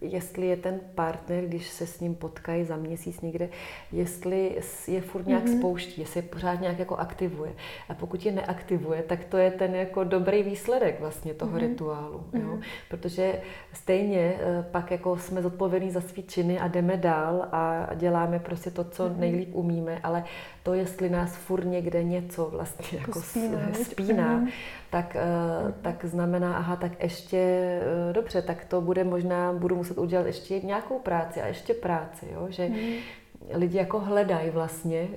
jestli je ten partner, když se s ním potkají za měsíc někde, jestli je furt nějak mm-hmm. spouští, jestli je pořád nějak jako aktivuje. A pokud je neaktivuje, tak to je ten jako dobrý výsledek vlastně toho mm-hmm. rituálu. Jo? Mm-hmm. Protože stejně uh, pak jako jsme zodpovědní za svý činy a jdeme dál a děláme prostě to, co mm-hmm. nejlíp umíme, ale to, jestli nás furt někde něco vlastně jako, jako spíná, spíná mm-hmm. tak, uh, tak znamená, aha, tak ještě, uh, dobře, tak to bude možná, budu muset udělat ještě nějakou práci a ještě práci, jo? že mm. lidi jako hledají vlastně,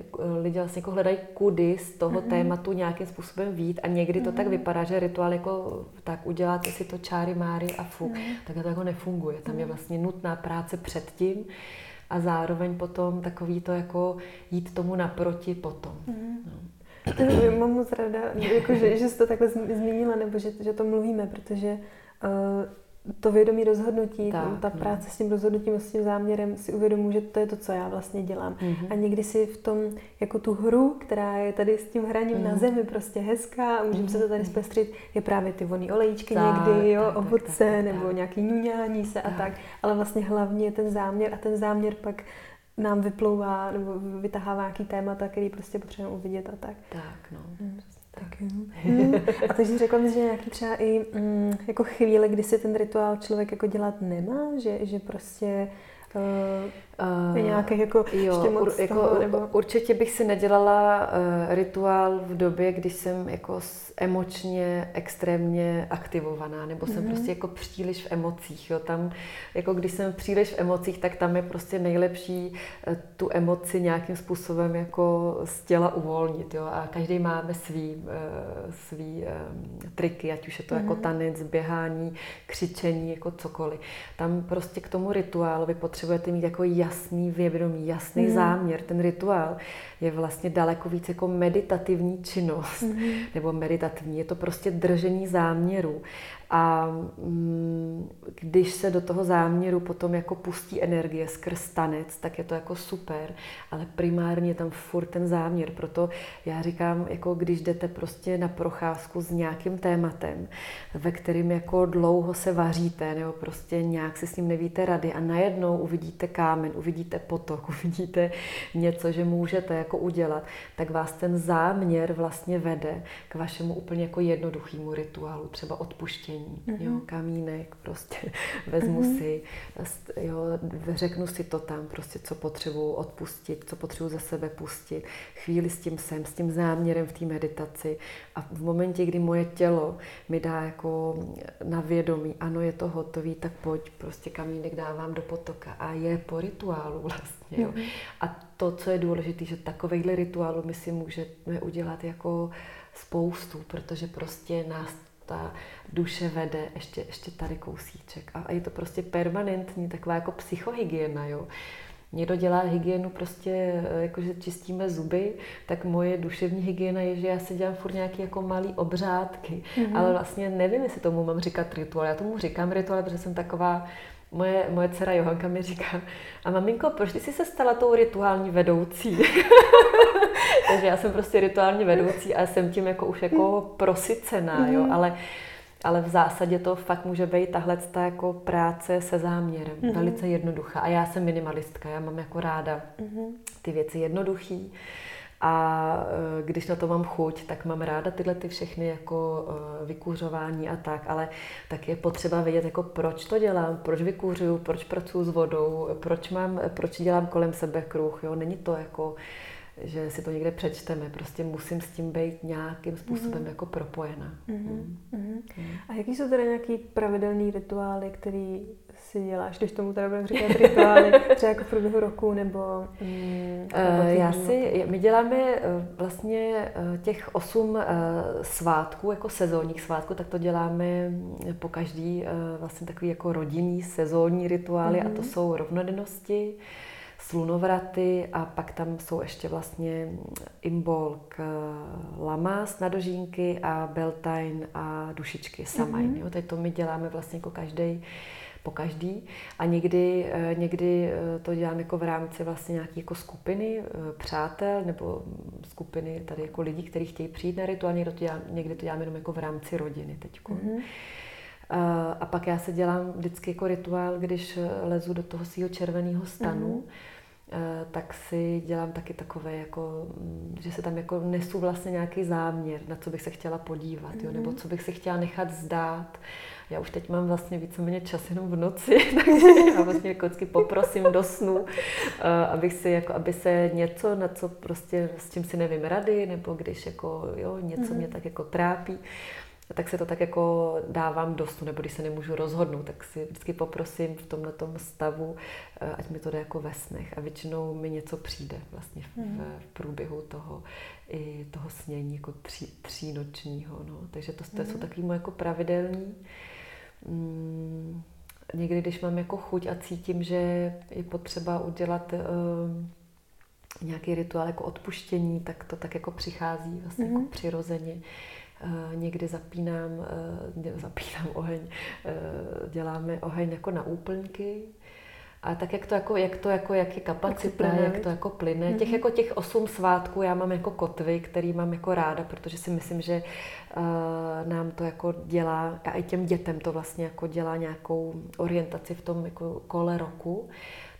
lidi vlastně jako hledají kudy z toho mm. tématu nějakým způsobem vít a někdy to mm. tak vypadá, že rituál jako tak uděláte si to čáry, máry a fu, mm. tak to jako nefunguje. Tam je vlastně nutná práce předtím a zároveň potom takový to jako jít tomu naproti potom. Mm. No. To mám moc ráda, jako, že, že jsi to takhle zmínila, nebo že, že to mluvíme, protože uh, to vědomí rozhodnutí, tak, ta no. práce s tím rozhodnutím, s tím záměrem si uvědomuji, že to je to, co já vlastně dělám. Mm-hmm. A někdy si v tom, jako tu hru, která je tady s tím hraním mm-hmm. na mhm. zemi prostě hezká a můžeme mm-hmm. se to tady mhm. zpestřit, je právě ty voný olejčky tak, někdy, jo, tak, ovoce tak, tak, nebo tak. nějaký ňuňání se tak. a tak. Ale vlastně hlavně je ten záměr a ten záměr pak nám vyplouvá nebo vytahává nějaký témata, který prostě potřebujeme uvidět a tak. Tak, no. Hmm. Tak jo. Hmm. A takže řekla mi, že nějaký třeba i mm, jako chvíle, kdy si ten rituál člověk jako dělat nemá, že, že prostě uh, Uh, nějakých jako jo, moc jako, toho, nebo... Určitě bych si nedělala uh, rituál v době, když jsem jako emočně extrémně aktivovaná, nebo jsem mm-hmm. prostě jako příliš v emocích. Jo. Tam, jako když jsem příliš v emocích, tak tam je prostě nejlepší uh, tu emoci nějakým způsobem jako z těla uvolnit. Jo. A každý máme svý, uh, svý um, triky, ať už je to mm-hmm. jako tanec, běhání, křičení, jako cokoliv. Tam prostě k tomu rituálu potřebujeme potřebujete mít jako jasný vědomí, jasný mm. záměr. Ten rituál je vlastně daleko víc jako meditativní činnost, mm. nebo meditativní. Je to prostě držení záměru. A mm, když se do toho záměru potom jako pustí energie skrz tanec, tak je to jako super, ale primárně tam furt ten záměr. Proto já říkám, jako když jdete prostě na procházku s nějakým tématem, ve kterým jako dlouho se vaříte, nebo prostě nějak si s ním nevíte rady a najednou uvidíte kámen, uvidíte potok, uvidíte něco, že můžete jako udělat, tak vás ten záměr vlastně vede k vašemu úplně jako jednoduchému rituálu, třeba odpuštění řešení. Mm-hmm. Jo, kamínek, prostě vezmu mm-hmm. si, jo, řeknu si to tam, prostě co potřebuji odpustit, co potřebuji za sebe pustit. Chvíli s tím jsem, s tím záměrem v té meditaci. A v momentě, kdy moje tělo mi dá jako na vědomí, ano, je to hotový, tak pojď, prostě kamínek dávám do potoka. A je po rituálu vlastně. Jo. Mm-hmm. A to, co je důležité, že takovýhle rituálu my si můžeme udělat jako spoustu, protože prostě nás ta duše vede ještě, ještě tady kousíček. A je to prostě permanentní taková jako psychohygiena, jo. Někdo dělá hygienu prostě, jakože čistíme zuby, tak moje duševní hygiena je, že já si dělám furt nějaké jako malý obřádky, mm-hmm. ale vlastně nevím, jestli tomu mám říkat rituál. Já tomu říkám rituál, protože jsem taková, moje, moje dcera Johanka mi říká, a maminko, proč ty jsi se stala tou rituální vedoucí? Takže já jsem prostě rituální vedoucí a jsem tím jako už jako prosycená, jo, mhm. ale ale v zásadě to fakt může být tahle ta jako práce se záměrem, mm-hmm. velice jednoduchá. A já jsem minimalistka, já mám jako ráda mm-hmm. ty věci jednoduchý. A e, když na to mám chuť, tak mám ráda tyhle ty všechny jako e, vykůřování a tak, ale tak je potřeba vědět, jako proč to dělám, proč vykůřuju, proč pracuji s vodou, proč, mám, proč dělám kolem sebe kruh, jo, není to jako že si to někde přečteme. Prostě musím s tím být nějakým způsobem mm-hmm. jako propojena. Mm-hmm. Mm. A jaký jsou teda nějaký pravidelný rituály, který si děláš, když tomu teda budeme říkat rituály, třeba jako v průběhu roku nebo... Mm, nebo uh, já si, my děláme uh, vlastně uh, těch osm svátků, jako sezónních svátků, tak to děláme po každý vlastně takový jako rodinný sezónní rituály mm-hmm. a to mhm. jsou rovnodennosti, slunovraty a pak tam jsou ještě vlastně imbolk eh, lamas na dožínky a beltane a dušičky samajn. Mm-hmm. Jo? Teď to my děláme vlastně jako každý po každý a někdy, eh, někdy eh, to dělám jako v rámci vlastně nějaké jako skupiny přátel nebo skupiny tady jako lidí, kteří chtějí přijít na rituál, někdy to dělám, někdy to dělám jenom jako v rámci rodiny teď. Mm-hmm. A pak já se dělám vždycky jako rituál, když lezu do toho svého červeného stanu, mm-hmm Eh, tak si dělám taky takové, jako, mm, že se tam jako nesu vlastně nějaký záměr, na co bych se chtěla podívat, mm-hmm. jo, nebo mhm. co bych se chtěla nechat zdát. Já už teď mám vlastně víceméně čas jenom v noci, takže já vlastně jako vždycky poprosím do snu, eh, abych si, jako, aby se něco, na co prostě s čím si nevím rady, nebo když jako, jo, něco mm-hmm. mě tak jako trápí, tak se to tak jako dávám dostu, nebo když se nemůžu rozhodnout, tak si vždycky poprosím v tomhle tom stavu, eh, ať mi to jde jako ve snech. A většinou mi něco přijde vlastně v, mm. v průběhu toho, i toho snění jako tří, třínočního. No. Takže to, to mm. jsou mhm. takový moje jako pravidelný. Mm, někdy, když mám jako chuť a cítím, že je potřeba udělat uh, nějaký rituál jako odpuštění, tak to tak jako přichází vlastně mm. jako mhm. přirozeně. Eh, někdy zapínám, eh, zapínám oheň, eh, děláme oheň jako na úplňky, a tak jak to jako, jak to jako, jak je kapacita, jak, jak to jako plyne. Mm-hmm. Těch jako těch osm svátků já mám jako kotvy, který mám jako ráda, protože si myslím, že uh, nám to jako dělá, a i těm dětem to vlastně jako dělá nějakou orientaci v tom jako kole roku. Uh,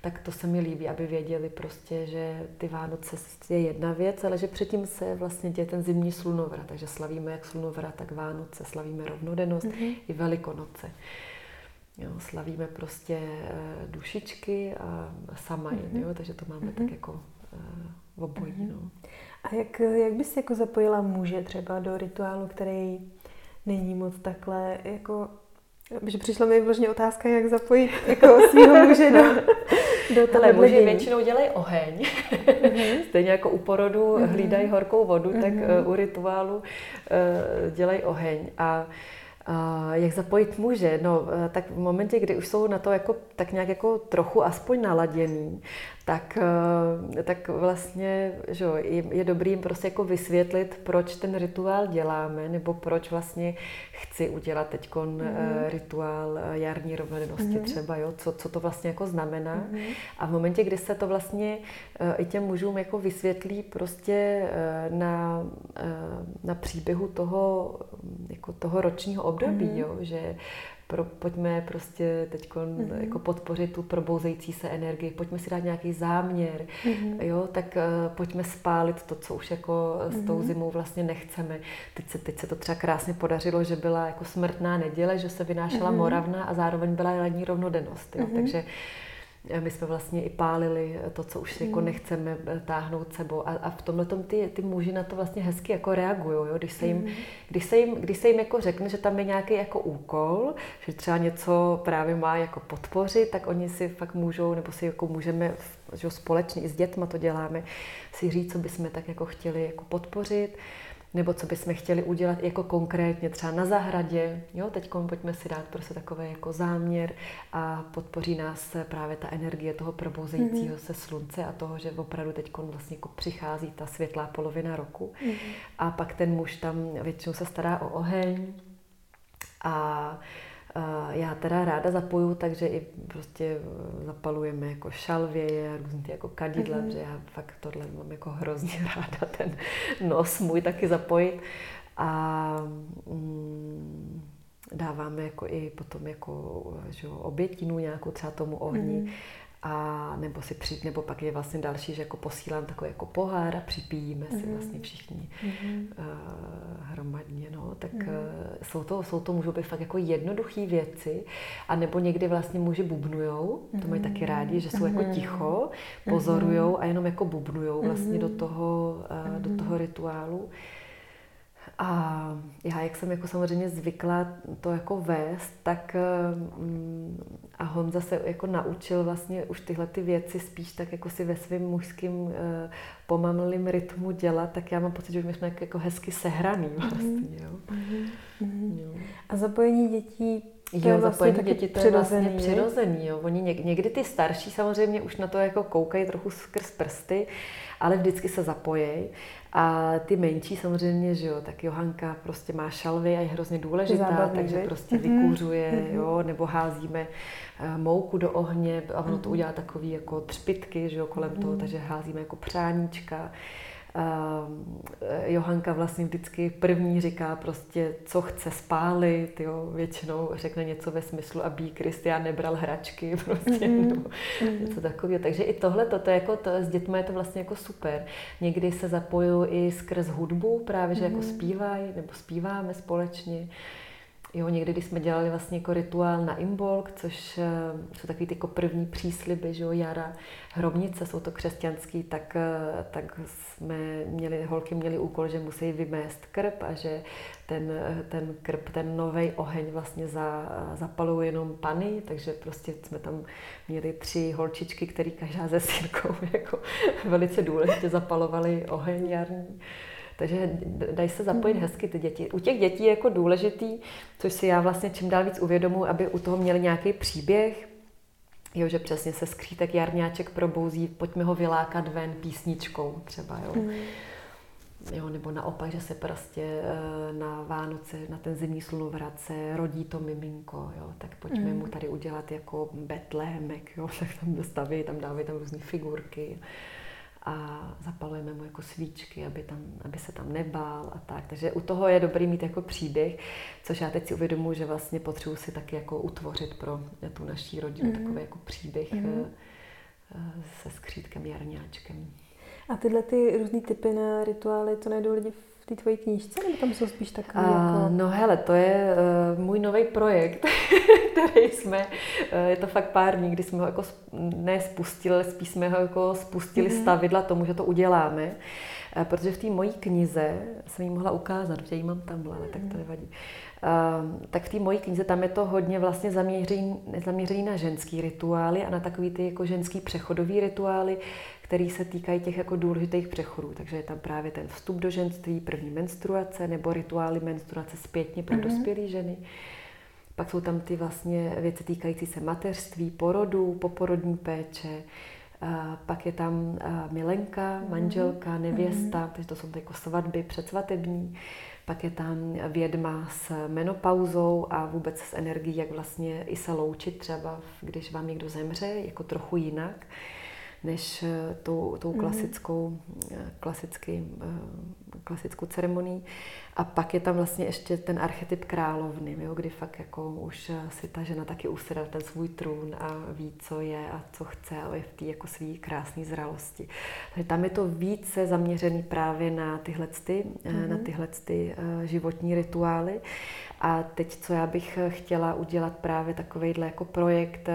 tak to se mi líbí, aby věděli prostě, že ty Vánoce je jedna věc, ale že předtím se vlastně děje ten zimní slunovrat, takže slavíme jak slunovrat, tak Vánoce, slavíme rovnodennost mm-hmm. i Velikonoce. Jo, slavíme prostě e, dušičky a samajn, mm-hmm. jo, takže to máme mm-hmm. tak jako e, obojí. Mm-hmm. No. A jak, jak bys jako zapojila muže třeba do rituálu, který není moc takhle jako že přišla mi vložně otázka, jak zapojit jako svého muže do, do toho muži většinou dělají oheň. Mm-hmm. Stejně jako u porodu mm-hmm. hlídají horkou vodu, mm-hmm. tak uh, u rituálu uh, dělají oheň. A jak zapojit muže? No, eh, tak v momentě, kdy už jsou na to jako, tak nějak jako trochu aspoň naladěný, tak, eh, tak vlastně že je, je dobrý jim prostě jako vysvětlit, proč ten rituál děláme, nebo proč vlastně chci udělat teď mm-hmm. rituál jarní rovnodennosti mm-hmm. třeba, jo? Co, co to vlastně jako znamená. Mm-hmm. A v momentě, kdy se to vlastně i těm mužům jako vysvětlí prostě na, na příběhu toho, jako toho ročního období, mm-hmm. jo? že pro, pojďme prostě teď mm-hmm. jako podpořit tu probouzející se energii, pojďme si dát nějaký záměr, mm-hmm. jo, tak uh, pojďme spálit to, co už jako mm-hmm. s tou mhm. zimou vlastně nechceme. Teď se, teď se to třeba krásně podařilo, že byla jako smrtná neděle, že se vynášela mm-hmm. moravna a zároveň byla lední rovnodennost, jo, mm-hmm. takže my jsme vlastně i pálili to, co už jako mm. nechceme eh, táhnout sebou. A, a v tomhle ty, ty muži na to vlastně hezky jako reagují. Když se jim, mm. když se jim, když se jim jako řekne, že tam je nějaký jako úkol, že třeba něco právě má jako podpořit, tak oni si fakt můžou, nebo si jako můžeme že společně i s dětma to děláme, si říct, co bychom tak jako chtěli jako podpořit nebo co bychom chtěli udělat jako konkrétně třeba na zahradě. Jo, teď pojďme si dát prostě takový jako záměr a podpoří nás právě ta energie toho probouzejícího mm-hmm. se slunce a toho, že opravdu teď vlastně jako přichází ta světlá polovina roku. Mm-hmm. A pak ten muž tam většinou se stará o oheň a já teda ráda zapoju, takže i prostě zapalujeme jako šalvěje, různý ty jako kadidla, mm-hmm. že já fakt tohle mám jako hrozně ráda, ten nos můj taky zapojit. A mm, dáváme jako i potom jako že obětinu nějakou třeba tomu ohni. Mm-hmm a nebo si přijít, nebo pak je vlastně další, že jako posílám takový jako pohár a připijíme mm-hmm. si mhm. vlastně všichni mm-hmm. uh, hromadně, no, tak mm-hmm. uh, jsou, to, jsou to můžou být fakt jako jednoduché věci, a nebo někdy vlastně muži bubnujou, mm-hmm. to mají taky mhm. rádi, že jsou mm-hmm. jako mhm. ticho, pozorujou mm-hmm. a jenom jako bubnujou vlastně mm-hmm. do toho, uh, mm-hmm. do toho rituálu. A já, jak jsem jako samozřejmě zvykla to jako vést, tak mm, a Honza se jako naučil vlastně už tyhle ty věci spíš tak jako si ve svém mužským eh, pomamlým rytmu dělat, tak já mám pocit, že už jsme jako hezky sehraný mhm. vlastně. Jo. Mm-hmm. Jo. A zapojení dětí to jo, je vlastně zapojení dětí to je vlastně přirozený. Jo. Oni něk, někdy ty starší samozřejmě už na to jako koukají trochu skrz prsty, ale vždycky se zapojí. A ty menší samozřejmě, že jo, tak Johanka prostě má šalvy a je hrozně důležitá, Zábavný, takže že? prostě mhm. vykůřuje, mm-hmm. jo, nebo házíme eh, mouku do ohně a ono to mhm. udělá takový jako třpitky, že jo, kolem mm-hmm. toho, takže házíme jako přáníčka. Uh, Johanka vlastně vždycky první říká prostě, co chce spálit, jo, většinou řekne něco ve smyslu, aby Kristián nebral hračky, prostě, mm-hmm. nebo mm-hmm. něco takového. Takže i tohle, to, to, jako, to, s dětmi je to vlastně jako super. Někdy se zapojují i skrz hudbu, právě, že mm-hmm. jako zpívají, nebo zpíváme společně. Jo, někdy, když jsme dělali vlastně jako rituál na Imbolk, což uh, jsou takový ty jako první přísliby, že jo, jara, hrobnice, jsou to křesťanský, tak, uh, tak jsme měli, holky měli úkol, že musí vymést krb a že ten, ten krb, ten nový oheň vlastně za, zapalují jenom pany, takže prostě jsme tam měli tři holčičky, které každá ze sírkou jako velice důležitě zapalovaly oheň jarní. Takže dají se zapojit hmm. hezky ty děti. U těch dětí je jako důležitý, což si já vlastně čím dál víc uvědomuji, aby u toho měli nějaký příběh, Jo, že přesně se skřítek jarňáček probouzí, pojďme ho vylákat ven písničkou třeba, jo. Mm. Jo, nebo naopak, že se prostě eh, na Vánoce, na ten zimní slunovrat se rodí to miminko, jo, tak pojďme mm. mu tady udělat jako betlémek, jo, tak tam dostaví, tam dávají tam různé figurky a zapalujeme mu jako svíčky, aby, tam, aby se tam nebál a tak. Takže u toho je dobrý mít jako příběh, což já teď si uvědomuji, že vlastně potřebuji si taky jako utvořit pro tu naší rodinu mm-hmm. takový jako příběh mm-hmm. se skřítkem jarňáčkem. A tyhle ty různé typy na rituály, to najdou lidi v té tvojí knížce, nebo tam jsou spíš takové jako... No hele, to je uh, můj nový projekt, který jsme, uh, je to fakt pár dní, kdy jsme ho jako ne spustili, ale spíš jsme ho jako spustili mm-hmm. stavidla tomu, že to uděláme. protože v té mojí knize jsem ji mohla ukázat, že ji mám tam, ale tak to mhm. nevadí. Tak v té mojí knize tam je to hodně vlastně zaměřený, zaměřený na ženský rituály a na takový ty jako ženský přechodový rituály, který se týkají těch jako důležitých přechodů. Takže je tam právě ten vstup do ženství, první menstruace nebo rituály menstruace zpětně pro mm-hmm. dospělé ženy. Pak jsou tam ty vlastně věci týkající se mateřství, porodu, poporodní péče. A pak je tam milenka, mhm. manželka, nevěsta, mm-hmm. takže to jsou jako svatby předsvatební. Pak je tam vědma s menopauzou a vůbec s energií, jak vlastně i se loučit třeba, když vám někdo zemře, jako trochu jinak než eh, tou, tou mhm. klasickou, mm. klasický, eh, klasickou ceremonii. A pak je tam vlastně ještě ten archetyp královny, jo, kdy fakt jako už si ta žena taky usedá ten svůj trůn a ví, co je a co chce a je v té jako svý krásné zralosti. Takže tam je to více zaměřený právě na tyhle, ty, mm. na tyhle ty životní rituály. A teď, co já bych chtěla udělat právě takovýhle jako projekt,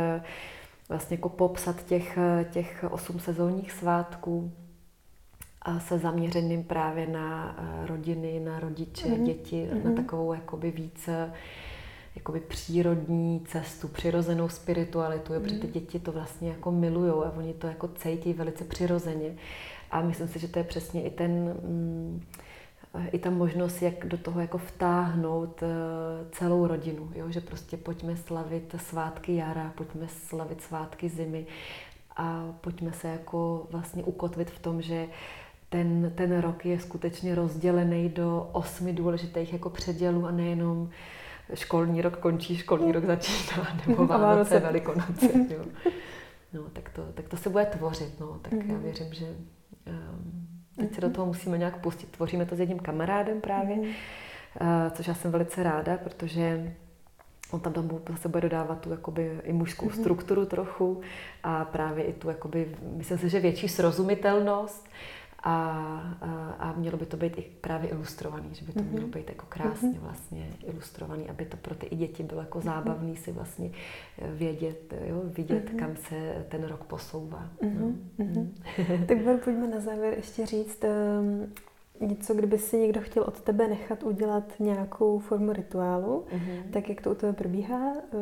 vlastně jako popsat těch, těch osm sezónních svátků a se zaměřeným právě na eh, rodiny, na rodiče, mm-hmm. děti, mm-hmm. na mhm. takovou jakoby více jakoby přírodní cestu, přirozenou spiritualitu, mm. protože ty mhm. děti to vlastně jako milujou a oni to jako cítí velice přirozeně. A myslím si, že to je přesně i ten, mm, i ta možnost, jak do toho jako vtáhnout eh, celou rodinu, jo? že prostě pojďme slavit svátky jara, pojďme slavit svátky zimy a pojďme se jako vlastně ukotvit v tom, že ten, ten rok je skutečně rozdělený do osmi důležitých jako předělů a nejenom školní rok končí, školní rok začíná, nebo Vánoce, Velikonoce. Jo. No, tak to, tak to se bude tvořit, no, tak mm-hmm. já mhm. věřím, že um, Teď se do toho musíme nějak pustit. Tvoříme to s jedním kamarádem právě, mm. což já jsem velice ráda, protože on tam domů zase bude dodávat tu jakoby i mužskou mm. strukturu trochu a právě i tu, jakoby, myslím si, že větší srozumitelnost a, a, a mělo by to být i právě ilustrovaný, že by to mělo mhm. být jako krásně mhm. vlastně ilustrovaný, aby to pro ty i děti bylo jako mhm. zábavný si vlastně eh, vědět, jo, vidět, kam se ten rok posouvá. No. tak pojďme na závěr ještě říct um, něco, kdyby si někdo chtěl od tebe nechat udělat nějakou formu rituálu, mm-hmm. tak jak to u tebe probíhá, uh,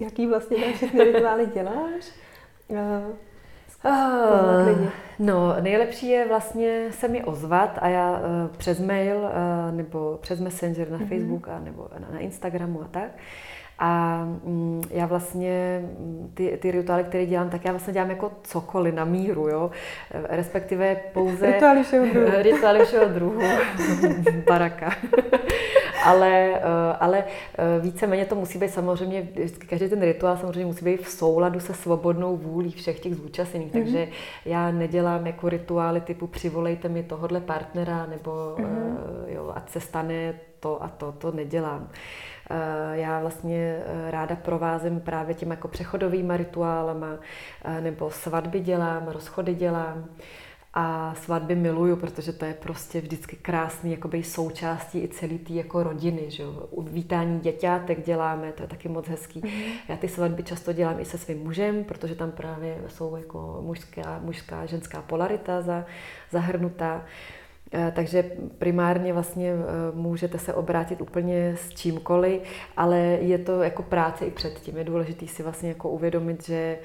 jaký vlastně tam všechny rituály děláš, uh, Uh, no, nejlepší je vlastně se mi ozvat a já uh, přes mail uh, nebo přes Messenger na mm-hmm. Facebook a nebo na, na Instagramu a tak. A mm, já vlastně mm, ty, ty rituály, které dělám, tak já vlastně dělám jako cokoliv na míru, jo. Respektive pouze... Rituály všeho druhu. Rituály všeho druhu. Baraka ale, eh, ale eh, víceméně to musí být samozřejmě, každý ten rituál samozřejmě musí být v souladu se svobodnou vůlí všech těch zúčastněných, mm-hmm. takže já nedělám jako rituály typu přivolejte mi tohodle partnera, nebo mm-hmm. jo, ať se stane to a to, to nedělám. Já vlastně ráda provázím právě těm jako přechodovými rituálama, nebo svatby dělám, rozchody dělám. A svatby miluju, protože to je prostě vždycky krásný jakoby součástí i celý té jako rodiny. Že jo? Vítání děťátek děláme, to je taky moc hezký. Mm-hmm. Já ty svatby často dělám i se svým mužem, protože tam právě jsou jako mužská, mužská ženská polarita za, zahrnutá. Eh, takže primárně vlastně eh, můžete se obrátit úplně s čímkoliv, ale je to jako práce i předtím. Je důležité si vlastně jako uvědomit, že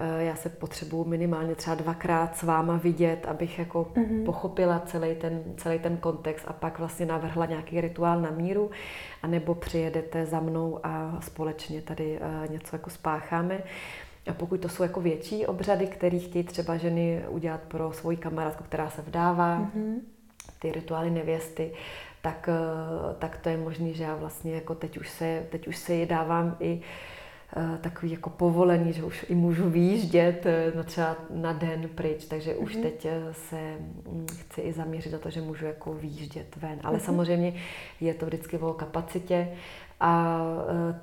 eh, já se potřebuji minimálně třeba dvakrát s váma vidět, abych jako mm-hmm. pochopila celý ten, celý ten kontext a pak vlastně navrhla nějaký rituál na míru, anebo přijedete za mnou a společně tady něco jako spácháme. A pokud to jsou jako větší obřady, které chtějí třeba ženy udělat pro svoji kamarádku, která se vdává, mm-hmm ty rituály nevěsty, tak, eh, tak to je možné, že já vlastně jako teď už se, teď už se je dávám i eh, takový jako povolení, že už i můžu výjíždět eh, na třeba na den pryč, takže mm-hmm. už mhm. teď se mm, chci i zaměřit na to, že můžu jako výjíždět ven. Ale mm-hmm. samozřejmě je to vždycky o kapacitě a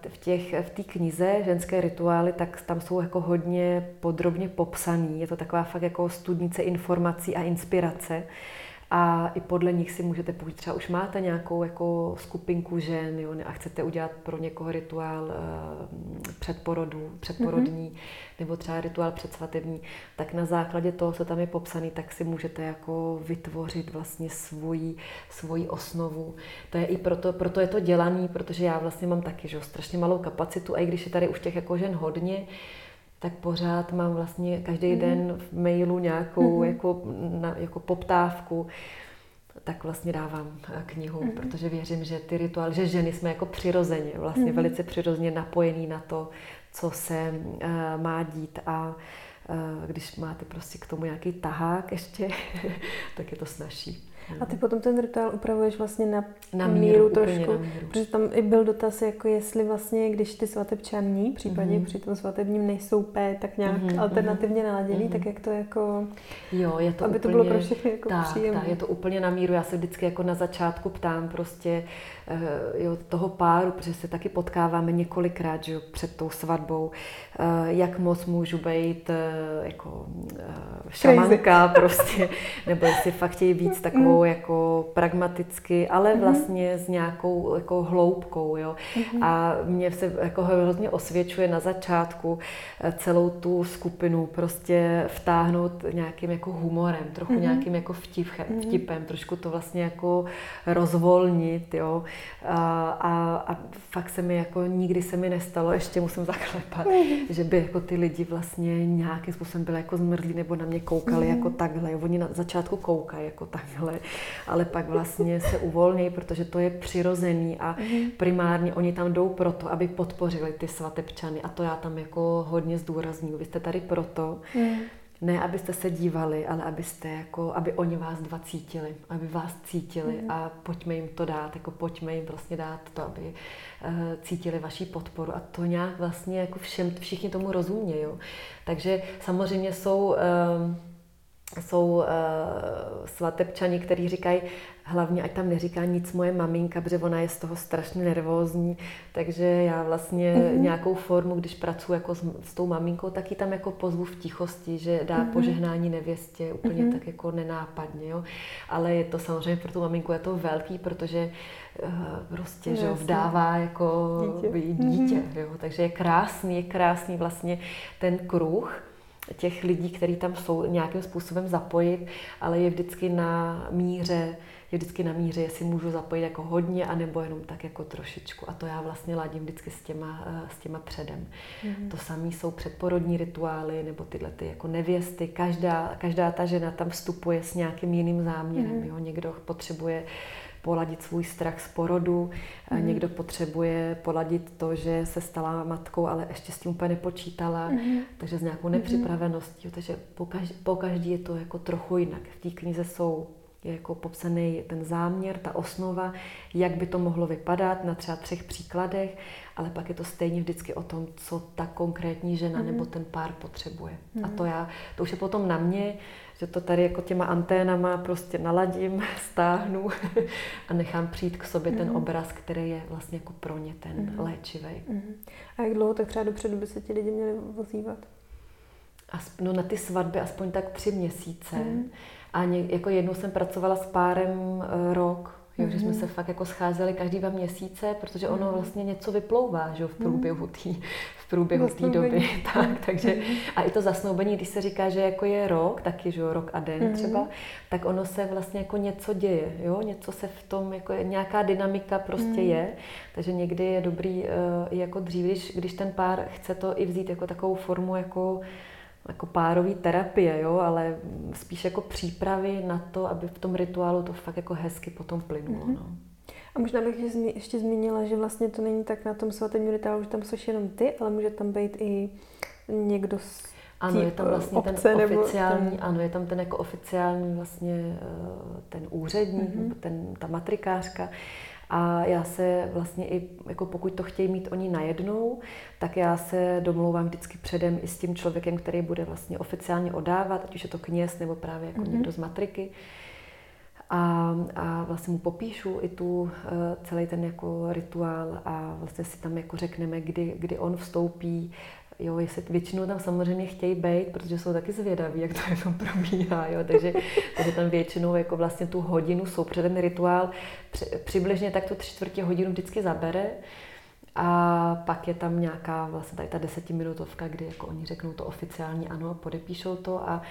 v těch, v té knize Ženské rituály, tak tam jsou jako hodně podrobně popsaný. Je to taková fakt jako studnice informací a inspirace a i podle nich si můžete použít. Třeba už máte nějakou jako skupinku žen jo, a chcete udělat pro někoho rituál uh, předporodu, předporodní, mm-hmm. nebo třeba rituál předsvatební, tak na základě toho, co tam je popsaný, tak si můžete jako vytvořit vlastně svoji, svoji osnovu. To je i proto, proto je to dělaný, protože já vlastně mám taky že, strašně malou kapacitu a i když je tady už těch jako žen hodně, tak pořád mám vlastně každý mm. den v mailu nějakou mm. jako, na, jako poptávku, tak vlastně dávám eh, knihu, mm. protože věřím, že ty rituály, že ženy jsme jako přirozeně, vlastně mm. velice přirozeně napojení na to, co se uh, má dít a uh, když máte prostě k tomu nějaký tahák ještě, tak je to snažší. A ty potom ten rituál upravuješ vlastně na, na míru, míru trošku, na míru. protože tam i byl dotaz, jako jestli vlastně, když ty svatebčaní, případně mm-hmm. při tom svatebním nejsou P, tak nějak mm-hmm. alternativně naladěný, mm-hmm. tak jak to jako, jo, je to aby úplně, to bylo pro všechny jako tak, příjemné. Tak, je to úplně na míru, já se vždycky jako na začátku ptám prostě uh, jo, toho páru, protože se taky potkáváme několikrát že jo, před tou svatbou, uh, jak moc můžu být uh, jako šamanka prostě, nebo jestli fakt chtějí víc takovou takovou jako pragmaticky, ale mhm. vlastně s nějakou jako hloubkou, jo. Mm-hmm. A mě se jako hrozně osvědčuje na začátku eh, celou tu skupinu prostě vtáhnout nějakým jako humorem, trochu mm-hmm. nějakým jako vtip, vtipem, mm-hmm. trošku to vlastně jako rozvolnit, jo. A, a, a fakt se mi jako nikdy se mi nestalo, ještě musím zaklepat, mm-hmm. že by jako ty lidi vlastně nějakým způsobem byli jako zmrzlí nebo na mě koukali mm-hmm. jako takhle. Oni na začátku koukají jako takhle ale pak vlastně se uvolnějí, protože to je přirozený a mhm. primárně oni tam jdou proto, aby podpořili ty svatebčany a to já tam jako hodně zdůraznuju. Vy jste tady proto, mm. ne abyste se dívali, ale abyste jako, aby oni vás dva cítili, aby vás cítili mm. a pojďme jim to dát, jako pojďme jim vlastně dát to, aby uh, cítili vaši podporu a to nějak vlastně jako všem, všichni tomu rozumějí. Takže samozřejmě jsou uh, jsou uh, svatebčani, kteří říkají, hlavně ať tam neříká nic moje maminka, protože ona je z toho strašně nervózní, takže já vlastně mm-hmm. nějakou formu, když pracuji jako s, s tou maminkou, tak ji tam jako pozvu v tichosti, že dá mm-hmm. požehnání nevěstě úplně mm-hmm. tak jako nenápadně, jo. Ale je to samozřejmě pro tu maminku je to velký, protože uh, prostě, no, že jo, vdává jako dítě, dítě mm-hmm. jo. takže je krásný, je krásný vlastně ten kruh, těch lidí, kteří tam jsou, nějakým způsobem zapojit, ale je vždycky na míře, je vždycky na míře, jestli můžu zapojit jako hodně, anebo jenom tak jako trošičku. A to já vlastně ladím vždycky s těma, eh, s těma předem. Mm-hmm. To samé jsou předporodní rituály, nebo tyhle ty jako nevěsty. Každá, každá ta žena tam vstupuje s nějakým jiným záměrem. Mm-hmm. Jo? Někdo potřebuje uh, poladit svůj strach z porodu, mm. někdo potřebuje poladit to, že se stala matkou, ale ještě s tím úplně nepočítala, mm. takže s nějakou mhm. nepřipraveností. Takže po, každý, po každý je to jako trochu jinak. V té knize jsou je jako popsaný ten záměr, ta osnova, jak by to mohlo vypadat na třeba třech příkladech, ale pak je to stejně vždycky o tom, co ta konkrétní žena mm. nebo ten pár potřebuje. Mm. A to já, to už je potom na mě, že to tady jako těma anténama prostě naladím, stáhnu a nechám přijít k sobě mm. ten mhm. obraz, který je vlastně jako pro ně ten mm. léčivý. Mm. A jak dlouho tak třeba dopředu by se ti lidi měli ozývat? Asp- no na ty svatby aspoň tak tři měsíce. Mm. A ně, jako jednou jsem pracovala s párem uh, rok, Jo, že jsme mhm. se fakt jako scházeli každý dva měsíce, protože ono mhm. vlastně něco vyplouvá že, v průběhu té v průběhu té doby. tak, takže, a i to zasnoubení, když se říká, že jako je rok, taky že rok a den třeba, tak ono se vlastně jako něco děje, jo? něco se v tom, jako je, nějaká dynamika prostě je, takže někdy je dobrý uh, jako dřív, když, když ten pár chce to i vzít jako takovou formu jako jako párový terapie, jo, ale spíš jako přípravy na to, aby v tom rituálu to fakt jako hezky potom plynulo. Mm-hmm. No. A možná bych ještě zmínila, že vlastně to není tak na tom svatém rituálu, že tam jsou jenom ty, ale může tam být i někdo z ano, je tam vlastně ten oficiální, ten... ano, je tam ten jako oficiální vlastně eh, ten úředník, mm-hmm. ten, ta matrikářka, a já se vlastně i, jako pokud to chtějí mít oni najednou, tak já se domlouvám vždycky předem i s tím člověkem, který bude vlastně oficiálně odávat, ať už je to kněz nebo právě jako mm-hmm. někdo z matriky. A, a vlastně mu popíšu i tu uh, celý ten jako rituál a vlastně si tam jako řekneme, kdy, kdy on vstoupí Jo, jestli většinou tam samozřejmě chtějí být, protože jsou taky zvědaví, jak to jako probíhá, jo, takže, takže tam většinou jako vlastně tu hodinu jsou, protože ten rituál přibližně tak tu tři čtvrtě hodinu vždycky zabere. A pak je tam nějaká vlastně tady ta desetiminutovka, kdy jako oni řeknou to oficiální ano, podepíšou to a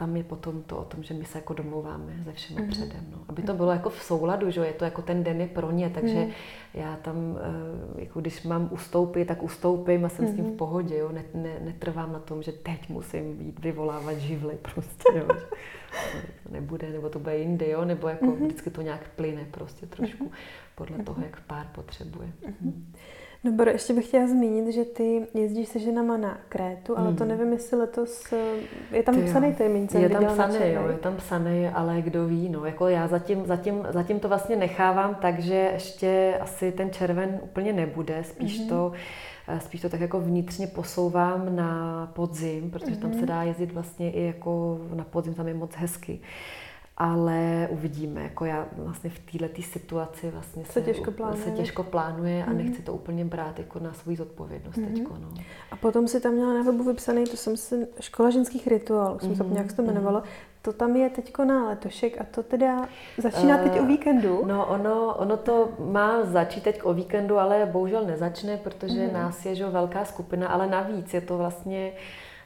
tam je potom to o tom, že my se jako domluváme ze všem mm-hmm. předem. No. Aby to bylo jako v souladu, že je to jako ten den je pro ně, takže mm-hmm. já tam, eh, jako když mám ustoupit, tak ustoupím a jsem mm-hmm. s tím v mhm. pohodě, jo. Ne, ne, netrvám na tom, že teď musím být vyvolávat živly prostě, jo. to nebude, nebo to bude jindy, jo, nebo jako mm-hmm. vždycky to nějak plyne prostě trošku mm-hmm. podle toho, mhm. jak pár potřebuje. Mm-hmm. No, Boro, ještě bych chtěla zmínit, že ty jezdíš se ženama na Krétu, ale mm. to hmm. nevím, jestli letos eh, je tam ty psaný termín. Je tam psaný, jo, je tam psaný, ale kdo ví, no, jako já zatím, zatím, zatím to vlastně nechávám, takže ještě asi ten červen úplně nebude, spíš mm. to eh, spíš to tak jako vnitřně posouvám na podzim, protože mm-hmm. tam se hmm. dá jezdit vlastně i jako na podzim, tam je moc hezky ale uvidíme. Jako já vlastně v této situaci vlastně se, se, těžko plánuje, se těžko plánuje a mm. nechci to úplně brát jako na svou zodpovědnost mm. teďko, no. A potom si tam měla na webu vypsaný, to jsem si, škola ženských rituálů, jsem mm. se nějak se to jmenovalo, mm. To tam je teďko na letošek a to teda začíná teď o eh, víkendu? No ono, ono to má začít teď o víkendu, ale bohužel nezačne, protože mm. nás je že velká skupina, ale navíc je to vlastně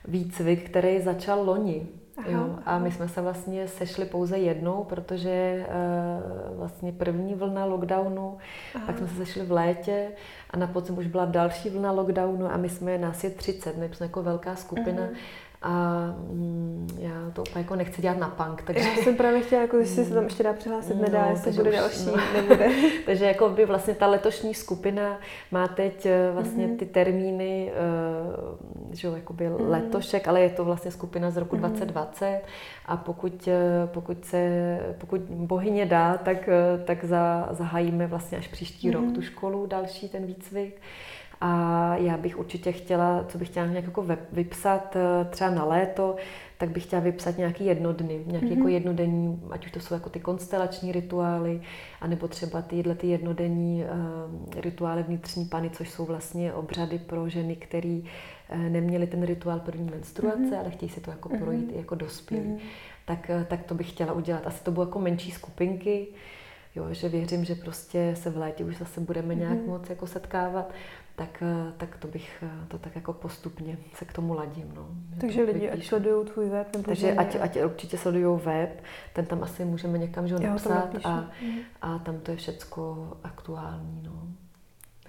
výcvik, který začal loni. Aha, jo, a my jsme se vlastně sešli pouze jednou, protože uh, vlastně první vlna lockdownu, aha. pak jsme se sešli v létě a na podzim už byla další vlna lockdownu a my jsme, nás je 30, my jsme jako velká skupina. Aha a mm, já to úplně jako nechci dělat na punk, takže... Já jsem právě chtěla, jako, jestli se tam ještě dá přihlásit, no, nedá, jestli bude už, další, no. nebude. takže jako by vlastně ta letošní skupina má teď eh, vlastně mm-hmm. ty termíny, uh, že jo, jakoby mm-hmm. letošek, ale je to vlastně skupina z roku mm-hmm. 2020 a pokud, eh, pokud se, pokud bohyně dá, tak, tak za, zahájíme vlastně až příští mm-hmm. rok tu školu, další ten výcvik. A já bych určitě chtěla, co bych chtěla nějak jako vypsat eh, třeba na léto, tak bych chtěla vypsat nějaký jednodny, nějaký mm-hmm. jako mhm. jednodenní, ať už to jsou jako ty konstelační rituály, anebo třeba tyhle ty jednodenní uh, rituály vnitřní pany, což jsou vlastně obřady pro ženy, které uh, neměly ten rituál první menstruace, mm-hmm. ale chtějí si to jako projít mm-hmm. i jako dospělí. Mm-hmm. Tak, uh, tak to bych chtěla udělat. Asi to budou jako menší skupinky, jo, že věřím, že prostě se v létě už zase budeme nějak mm-hmm. moc jako setkávat, tak, eh, tak to bych eh, to tak jako postupně se k tomu ladím. No. Takže lidi, ať sledují tvůj web? Nebo Takže ať, ať určitě sledují web, ten tam asi můžeme někam že napsat a, mhm. a tam to je všecko aktuální. No.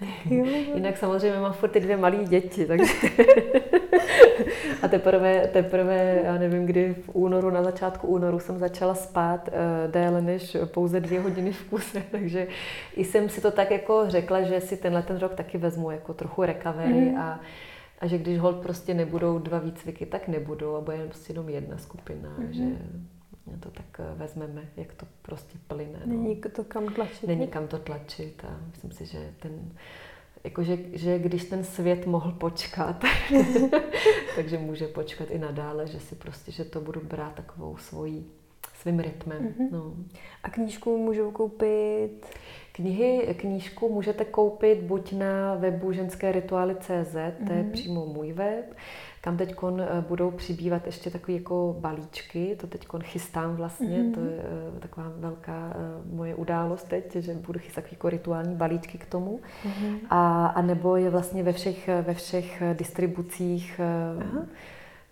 Jinak samozřejmě mám furt ty dvě malé děti, takže a teprve, teprve, já nevím, kdy v únoru, na začátku únoru jsem začala spát uh, déle než pouze dvě hodiny v kuse, takže i jsem si to tak jako řekla, že si tenhle ten rok taky vezmu jako trochu recovery mm. a, a že když hold prostě nebudou dva výcviky, tak nebudou a bude prostě jenom jedna skupina, mm. že to tak eh, vezmeme, jak to prostě plyne. No. Není to kam tlačit. Není kam to tlačit a myslím si, že ten, jakože, že když ten svět mohl počkat, takže může počkat i nadále, že si prostě, že to budu brát takovou svojí, svým rytmem. Mm-hmm. No. A knížku můžou koupit? Knihy, knížku můžete koupit buď na webu ženské rituály.cz, mm-hmm. to je mhm. přímo můj web, kam teď eh, budou přibývat ještě takové jako balíčky, to teď chystám vlastně, mm-hmm. to je eh, taková velká eh, moje událost teď, že budu chystat jako rituální balíčky k tomu. Mm-hmm. A, a nebo je vlastně ve všech, ve všech distribucích, Aha.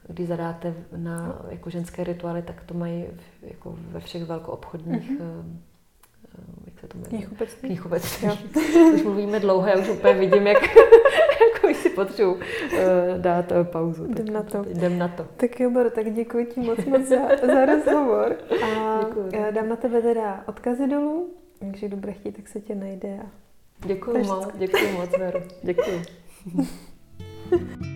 když zadáte na jako ženské rituály, tak to mají jako ve všech velkoobchodních mm-hmm jak se to jmenuje? Knihkupectví. Knihkupectví. Když mluvíme dlouho, já už úplně vidím, jak jako si potřebuji uh, dát uh, pauzu. Jdem na to. Jdem na to. Tak jo, Baro, tak děkuji ti moc moc za, za rozhovor. A děkuji. dám na tebe teda odkazy dolů, takže kdo bude chtít, tak se tě najde. A děkuji moc, děkuji moc, Vero. Děkuji.